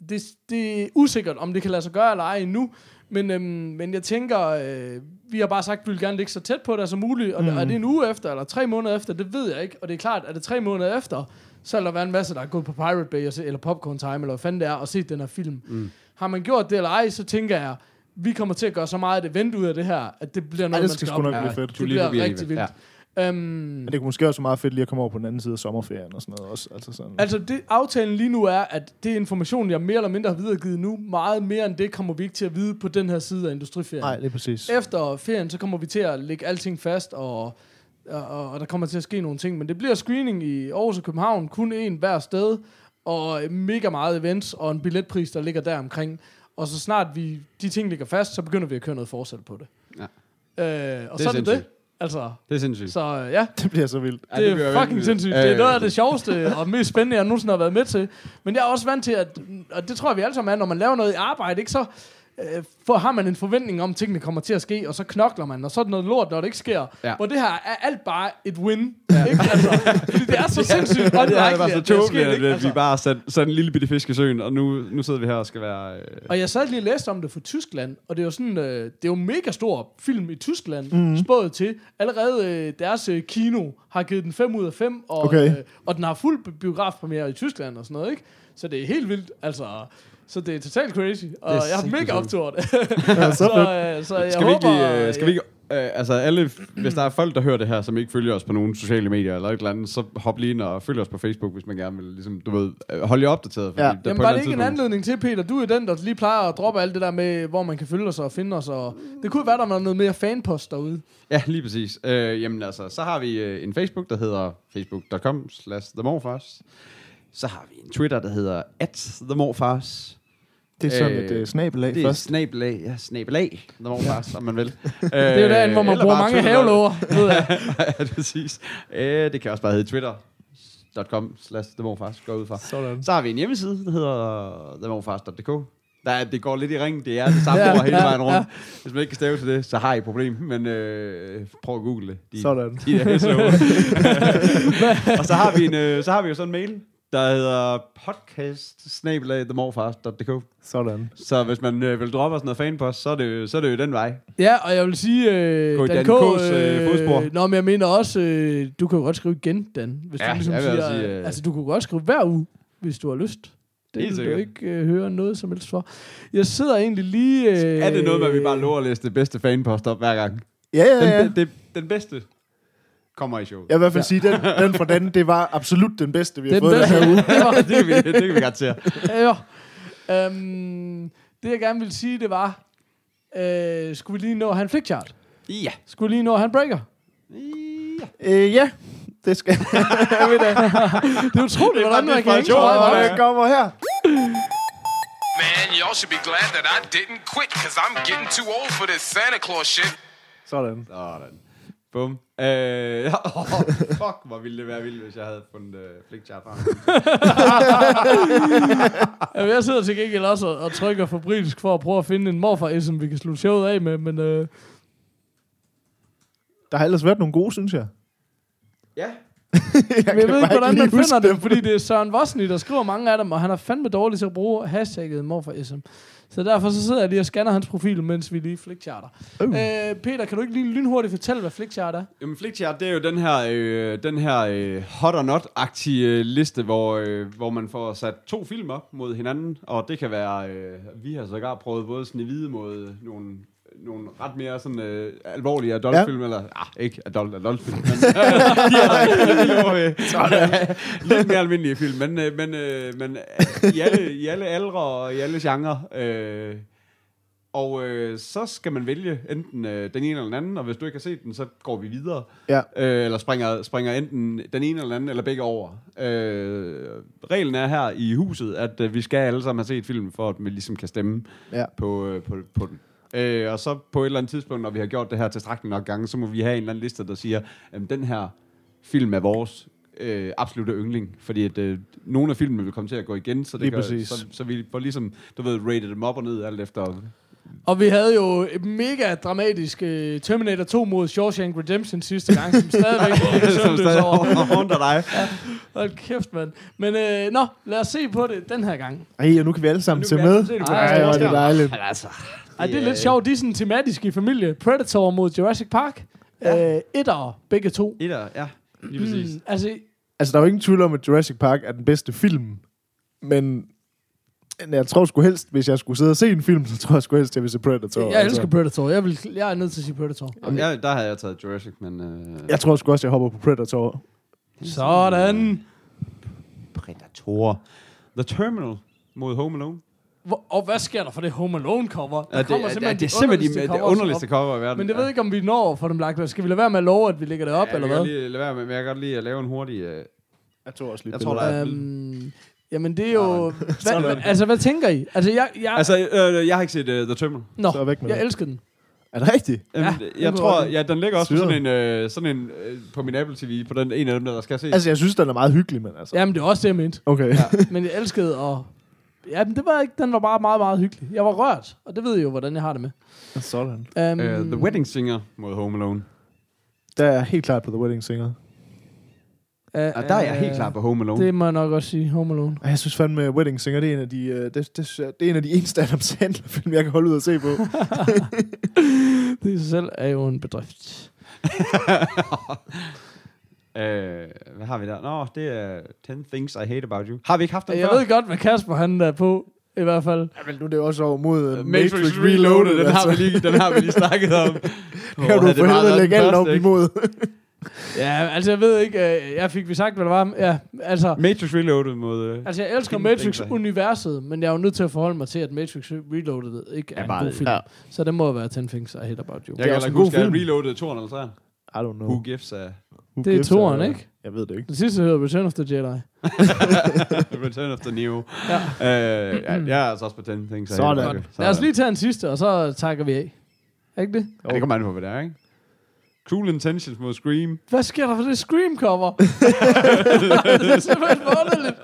Det, det er usikkert, om det kan lade sig gøre eller ej endnu. Men, øhm, men jeg tænker, øh, vi har bare sagt, at vi vil gerne ligge så tæt på det som muligt. Og mm. er det en uge efter, eller tre måneder efter, det ved jeg ikke. Og det er klart, at det tre måneder efter, så vil der være en masse, der er gået på Pirate Bay, og se, eller Popcorn Time, eller hvad fanden det er, og set den her film. Mm. Har man gjort det eller ej, så tænker jeg, vi kommer til at gøre så meget et event ud af det her, at det bliver noget, det man skal skal sgu nok blive fedt. Det bliver rigtig vildt. Øhm, Men det kunne måske også være meget fedt lige at komme over på den anden side af sommerferien og sådan noget også. Altså sådan. Altså, det, aftalen lige nu er, at det information, jeg mere eller mindre har videregivet nu, meget mere end det kommer vi ikke til at vide på den her side af industriferien. Nej, det er præcis. Efter ferien, så kommer vi til at lægge alting fast, og, og, og, og der kommer til at ske nogle ting. Men det bliver screening i Aarhus og København, kun en hver sted, og mega meget events, og en billetpris, der ligger der omkring. Og så snart vi, de ting ligger fast, så begynder vi at køre noget forsæt på det. Ja. Øh, og Det så er det det. Altså, det er sindssygt. så ja, Det bliver så vildt. Ja, det, det det er fucking vildt. sindssygt. Det er noget af det sjoveste og mest spændende, jeg nogensinde har været med til. Men jeg er også vant til, at, og det tror jeg, vi alle sammen er, når man laver noget i arbejde, ikke, så øh, for, har man en forventning om, at tingene kommer til at ske, og så knokler man, og så er det noget lort, når det ikke sker. Ja. Hvor det her er alt bare et win. Ja. Ikke? Altså, fordi det er så sindssygt Ja, det er bare så at tåbeligt, sket, at ikke? vi Altså. bare sat, sat en lille bitte fisk i søen, og nu, nu sidder vi her og skal være... Øh, Og jeg sad lige og læste om det fra Tyskland, og det er jo sådan, øh, det er jo en mega stor film i Tyskland, mm. spået til. Allerede øh, deres øh, kino har givet den 5 ud af 5, og, Okay. øh, og den har fuld bi- biografpremiere i Tyskland og sådan noget, ikke? Så det er helt vildt, altså. Så det er totalt crazy, og Det er jeg har mega optur det. Ja, så øh, så jeg skal, vi ikke, håber... lige, øh, skal vi ikke Øh, altså alle, hvis der er folk, der hører det her, som ikke følger os på nogle sociale medier eller et eller andet, så hop lige ind og følg os på Facebook, hvis man gerne vil, ligesom, du ved, øh, holde jer opdateret. Fordi Ja. der Jamen eller var det ikke en anledning til, Peter? Du er den, der lige plejer at droppe alt det der med, hvor man kan følge os og finde os. Og det kunne være, der var noget mere fanpost derude. Ja, lige præcis. Øh, jamen altså, så har vi øh, en Facebook, der hedder facebook.com slash themorfars. Så har vi en Twitter, der hedder at themorfars. Det er sådan Øh, et uh, snabelag Det er først. snabelag, ja, snabelag, themorfars, om man vil. Det er jo derinde, hvor man bruger mange havelåger. ved jeg. ja, præcis. Øh, det kan også bare hedde twitter.com slash themorfars, går ud fra. Sådan. Så har vi en hjemmeside, der hedder themorfars.dk. Der er, det går lidt i ring, det er det samme Ja, ord hele ja, vejen rundt. ja. Hvis man ikke kan stave til det, så har I et problem. Men øh, prøv at google det. De, Sådan. De der SEO. og så har vi en, øh, så har vi jo sådan en mail, der hedder podcast Sådan. Så hvis man øh, vil droppe os noget fanpost, så er det, jo- så er det jo den vej. Ja, og jeg vil sige, øh, Gå i Dan K's, øh, fodspor. Nå, men jeg mener også, øh, du kan jo godt skrive igen, Dan. Hvis Ja, du ligesom jeg vil siger, også sige, øh, øh, altså du kunne godt skrive hver uge, hvis du har lyst. Det Helt vil du sikkert. ikke øh, høre noget som helst for. Jeg sidder egentlig lige... Øh, Er det noget med, at vi bare lover at læse det bedste fanpost op hver gang? Ja, ja, ja. Den, det, den bedste kommer i showet. Jeg vil i hvert fald sige, den, den fra den, det var absolut den bedste, vi har Den fået den bedste. her uge. det, kan vi, det kan vi godt se. Ja. Øhm, det jeg gerne ville sige, det var, øh, skulle vi lige nå at have en flickchart? Ja. Skulle vi lige nå at have en breaker? Øh, ja, det skal ved da. Det er utroligt, hvordan man kan hænge så det kommer her. Man, y'all should be glad that I didn't quit, cause I'm getting too old for this Santa Claus shit. Sådan. Sådan. Bum. Øh, oh, fuck, hvor ville det være vildt, hvis jeg havde fundet øh, flickchart frem. Jamen, jeg sidder til gengæld også og, og trykker fabrilsk for at prøve at finde en morfar som vi kan slutte showet af med, men øh, Der har ellers været nogle gode, synes jeg. ja. jeg, men jeg ved ikke, hvordan man finder dem, fordi det er Søren Vosny, der skriver mange af dem, og han er fandme dårlig til at bruge hashtagget morfar Så derfor så sidder jeg lige og scanner hans profil, mens vi lige flickcharter. Uh. Øh, Peter, kan du ikke lige lynhurtigt fortælle, hvad flickchart er? Jamen, flickchart, det er jo den her, øh, den her øh, hot or not-agtige øh, liste, hvor, øh, hvor man får sat to film op mod hinanden, og det kan være, øh, vi har sågar prøvet både sådan i hvide mod nogle nogle ret mere sådan øh, alvorlige adultfilm, ja. eller ah, ikke adult adultfilm, men ja, lidt mere almindelige film, men, øh, men, øh, men øh, i, alle, i alle aldre og i alle genrer. Øh, og øh, så skal man vælge enten øh, den ene eller den anden, og hvis du ikke har set den, så går vi videre. Ja. Øh, eller springer, springer enten den ene eller den anden, eller begge over. Øh, reglen er her i huset, at øh, vi skal alle sammen have set filmen, for at vi ligesom kan stemme Ja. på, øh, på, på den. Øh, og så på et eller andet tidspunkt, når vi har gjort det her tilstrækkeligt nok gange, så må vi have en eller anden liste, der siger, at den her film er vores øh, absolutte yndling. Fordi at, øh, nogle af filmene vil komme til at gå igen, så, det Lige gør, så, så vi får ligesom, du ved, rated dem op og ned, alt efter... Og vi havde jo et mega dramatisk uh, Terminator 2 mod Shawshank Redemption sidste gang, som stadigvæk som stadig over. håndter dig. Hold kæft, mand. Men øh, nå, lad os se på det den her gang. Ej, og nu kan vi alle sammen se med. det Ej, hvor er det dejligt. Altså... Ej, det er lidt sjovt. De er sådan tematiske i familie. Predator mod Jurassic Park. Ja. Øh, etter, begge to. Etter, ja. Lige præcis. Mm, altså, Altså, der er jo ingen tvivl om, at Jurassic Park er den bedste film. Men jeg tror sgu helst, hvis jeg skulle sidde og se en film, så tror jeg sgu helst, at jeg vil se Predator. jeg altså. elsker Predator. Jeg, vil, jeg er nødt til at sige Predator. Jamen, ja, der havde jeg taget Jurassic, men... Øh, Jeg tror sgu også, jeg hopper på Predator. Sådan. Predator. The Terminal mod Home Alone. Hvor, og hvad sker der for det Home Alone cover? Der Ja, det, kommer er, det, er, det er simpelthen de, det covers underligste cover i verden. Men det ved jeg ikke, om vi når få dem lagt. Skal vi lade være med at love, at vi lægger det op, ja, eller jeg hvad? Lige, lade være med, men jeg kan godt lige at lave en hurtig... Øh, Jeg tror også lidt Jeg tror, der er- Øhm, jamen, det er jo... Hvad, altså, hvad tænker I? Altså, jeg... jeg altså, øh, jeg har ikke set uh, The Terminal. nå, så væk med jeg det. elsker den. Er det rigtigt? Jamen, Ja, jeg det tror, ja, den ligger også på sådan en, øh, sådan en øh, på min Apple TV, på den en af dem, der, der skal ses. Altså, jeg synes, den er meget hyggelig, men altså... Jamen, det er også det, jeg mente. Okay. Ja, men jeg elskede at... Ja, men det var ikke... Den var bare meget, meget hyggelig. Jeg var rørt, og det ved jeg jo, hvordan jeg har det med. Sådan. Um, uh, The Wedding Singer mod Home Alone. Der er jeg helt klart på The Wedding Singer. Uh, Ja, der er jeg helt klar på Home Alone. Det må jeg nok også sige, Home Alone. Og Jeg synes fandme, Wedding Singer, det er en af de, øh, det, det, det er en af de eneste Adam Sandler-film, jeg kan holde ud og se på. Det i sig selv er jo en bedrift. Øh, hvad har vi der? Nå, det er 10 Things I Hate About You. Har vi ikke haft den Jeg før? ved godt, hvad Kasper han er på. I hvert fald. Ja, men nu er det også over mod uh, Matrix, Reloaded, den, har vi lige, den har vi lige snakket om. Kan du for helvede lægge alt op imod? Ja, altså jeg ved ikke, øh, jeg fik vi sagt, hvad det var. Ja, altså, Matrix Reloaded mod... Øh, altså jeg elsker Matrix-universet, men jeg er jo nødt til at forholde mig til, at Matrix Reloaded ikke er, Er en bare- god film. ja. Så det må være 10 Things I Hate About You. jeg kan også heller en ikke god huske, at film. Reloaded 2 eller 3. I don't know. Who gives a... Det er a- ikke? Jeg ved det ikke. Den sidste hedder Return of the Jedi. Return of the Neo. Ja. Øh, ja, jeg er altså også på 10 things. I Sådan. you. Lad os lige tage en sidste, og så takker vi af. Er ikke det? Ja, det kommer an på, hvad det er, ikke? Cruel Intentions mod Scream. Hvad sker der for det Scream-cover? det er simpelthen underligt.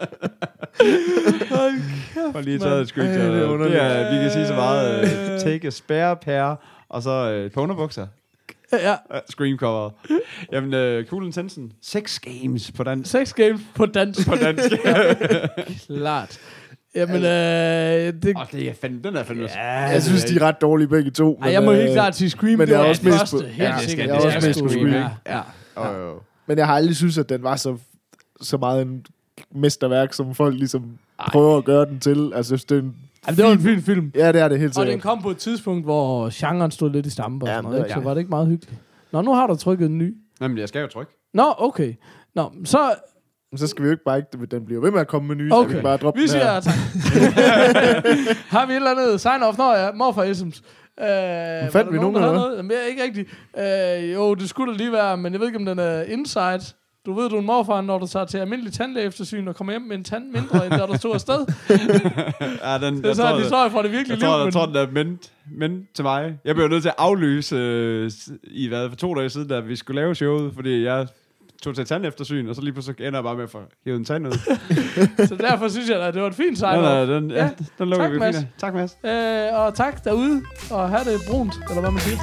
Og lige taget et screenshot. Det er det, underligt. er, vi kan sige så meget. Uh, take a spare pair. Og så øh, på underbukser. Ja, Scream cover. Jamen, uh, Cool Intention. Sex Games på dansk. sex games på dansk. På dansk. Klart. Jamen, øh, det, Og det er fandme, den er fandme... Ja, Jeg synes, de er ret dårlige begge to. ej, jeg må øh, helt klart sige Scream. men det er også den mest første, på- helt Ja, det sikkert. jeg er også mest på Scream. Ja, ja. Oh, oh. Men jeg har aldrig synes, at den var så, så meget en mesterværk, som folk ligesom prøver at gøre den til. Altså, jeg synes, det er en, Jamen, det var en fin film. ja, det er det helt Og den sikkert. kom på et tidspunkt, hvor genren stod lidt i stampe og Ja, sådan noget, det ikke? så var det ikke meget hyggeligt. Nå, nu har du trykket en ny. Jamen, jeg skal jo trykke. Nå, okay. Nå, så Men så skal vi jo ikke bare ikke... Den bliver ved med at komme med nye, så vi Okay. kan bare droppe vi den her. siger tak. har vi et eller andet sign-off? Nå ja, morfar isms. Øh, fandt vi nogen, eller hvad? noget? Jamen, jeg er ikke rigtigt. Øh, jo, det skulle da lige være, men jeg ved ikke, om den er inside. Du ved, du er en morfar, når du tager til almindelig tandlægeeftersyn og kommer hjem med en tand mindre, end der du stod afsted. Ja, den, Det er så en historie fra det virkelige jeg tror, liv. jeg tror, den er ment, ment til mig. Jeg blev nødt til at aflyse øh, i hvad, for to dage siden, da vi skulle lave showet, fordi jeg tog til tandeftersyn, og så lige pludselig ender jeg bare med at få hævet en tand ud. Så derfor synes jeg, at det var et fint sign-off. nej, den, ja, Ja. den lukker Tak, vi Mads. fint. Tak, Mads. Øh, og tak derude, og have det brunt, eller hvad man siger.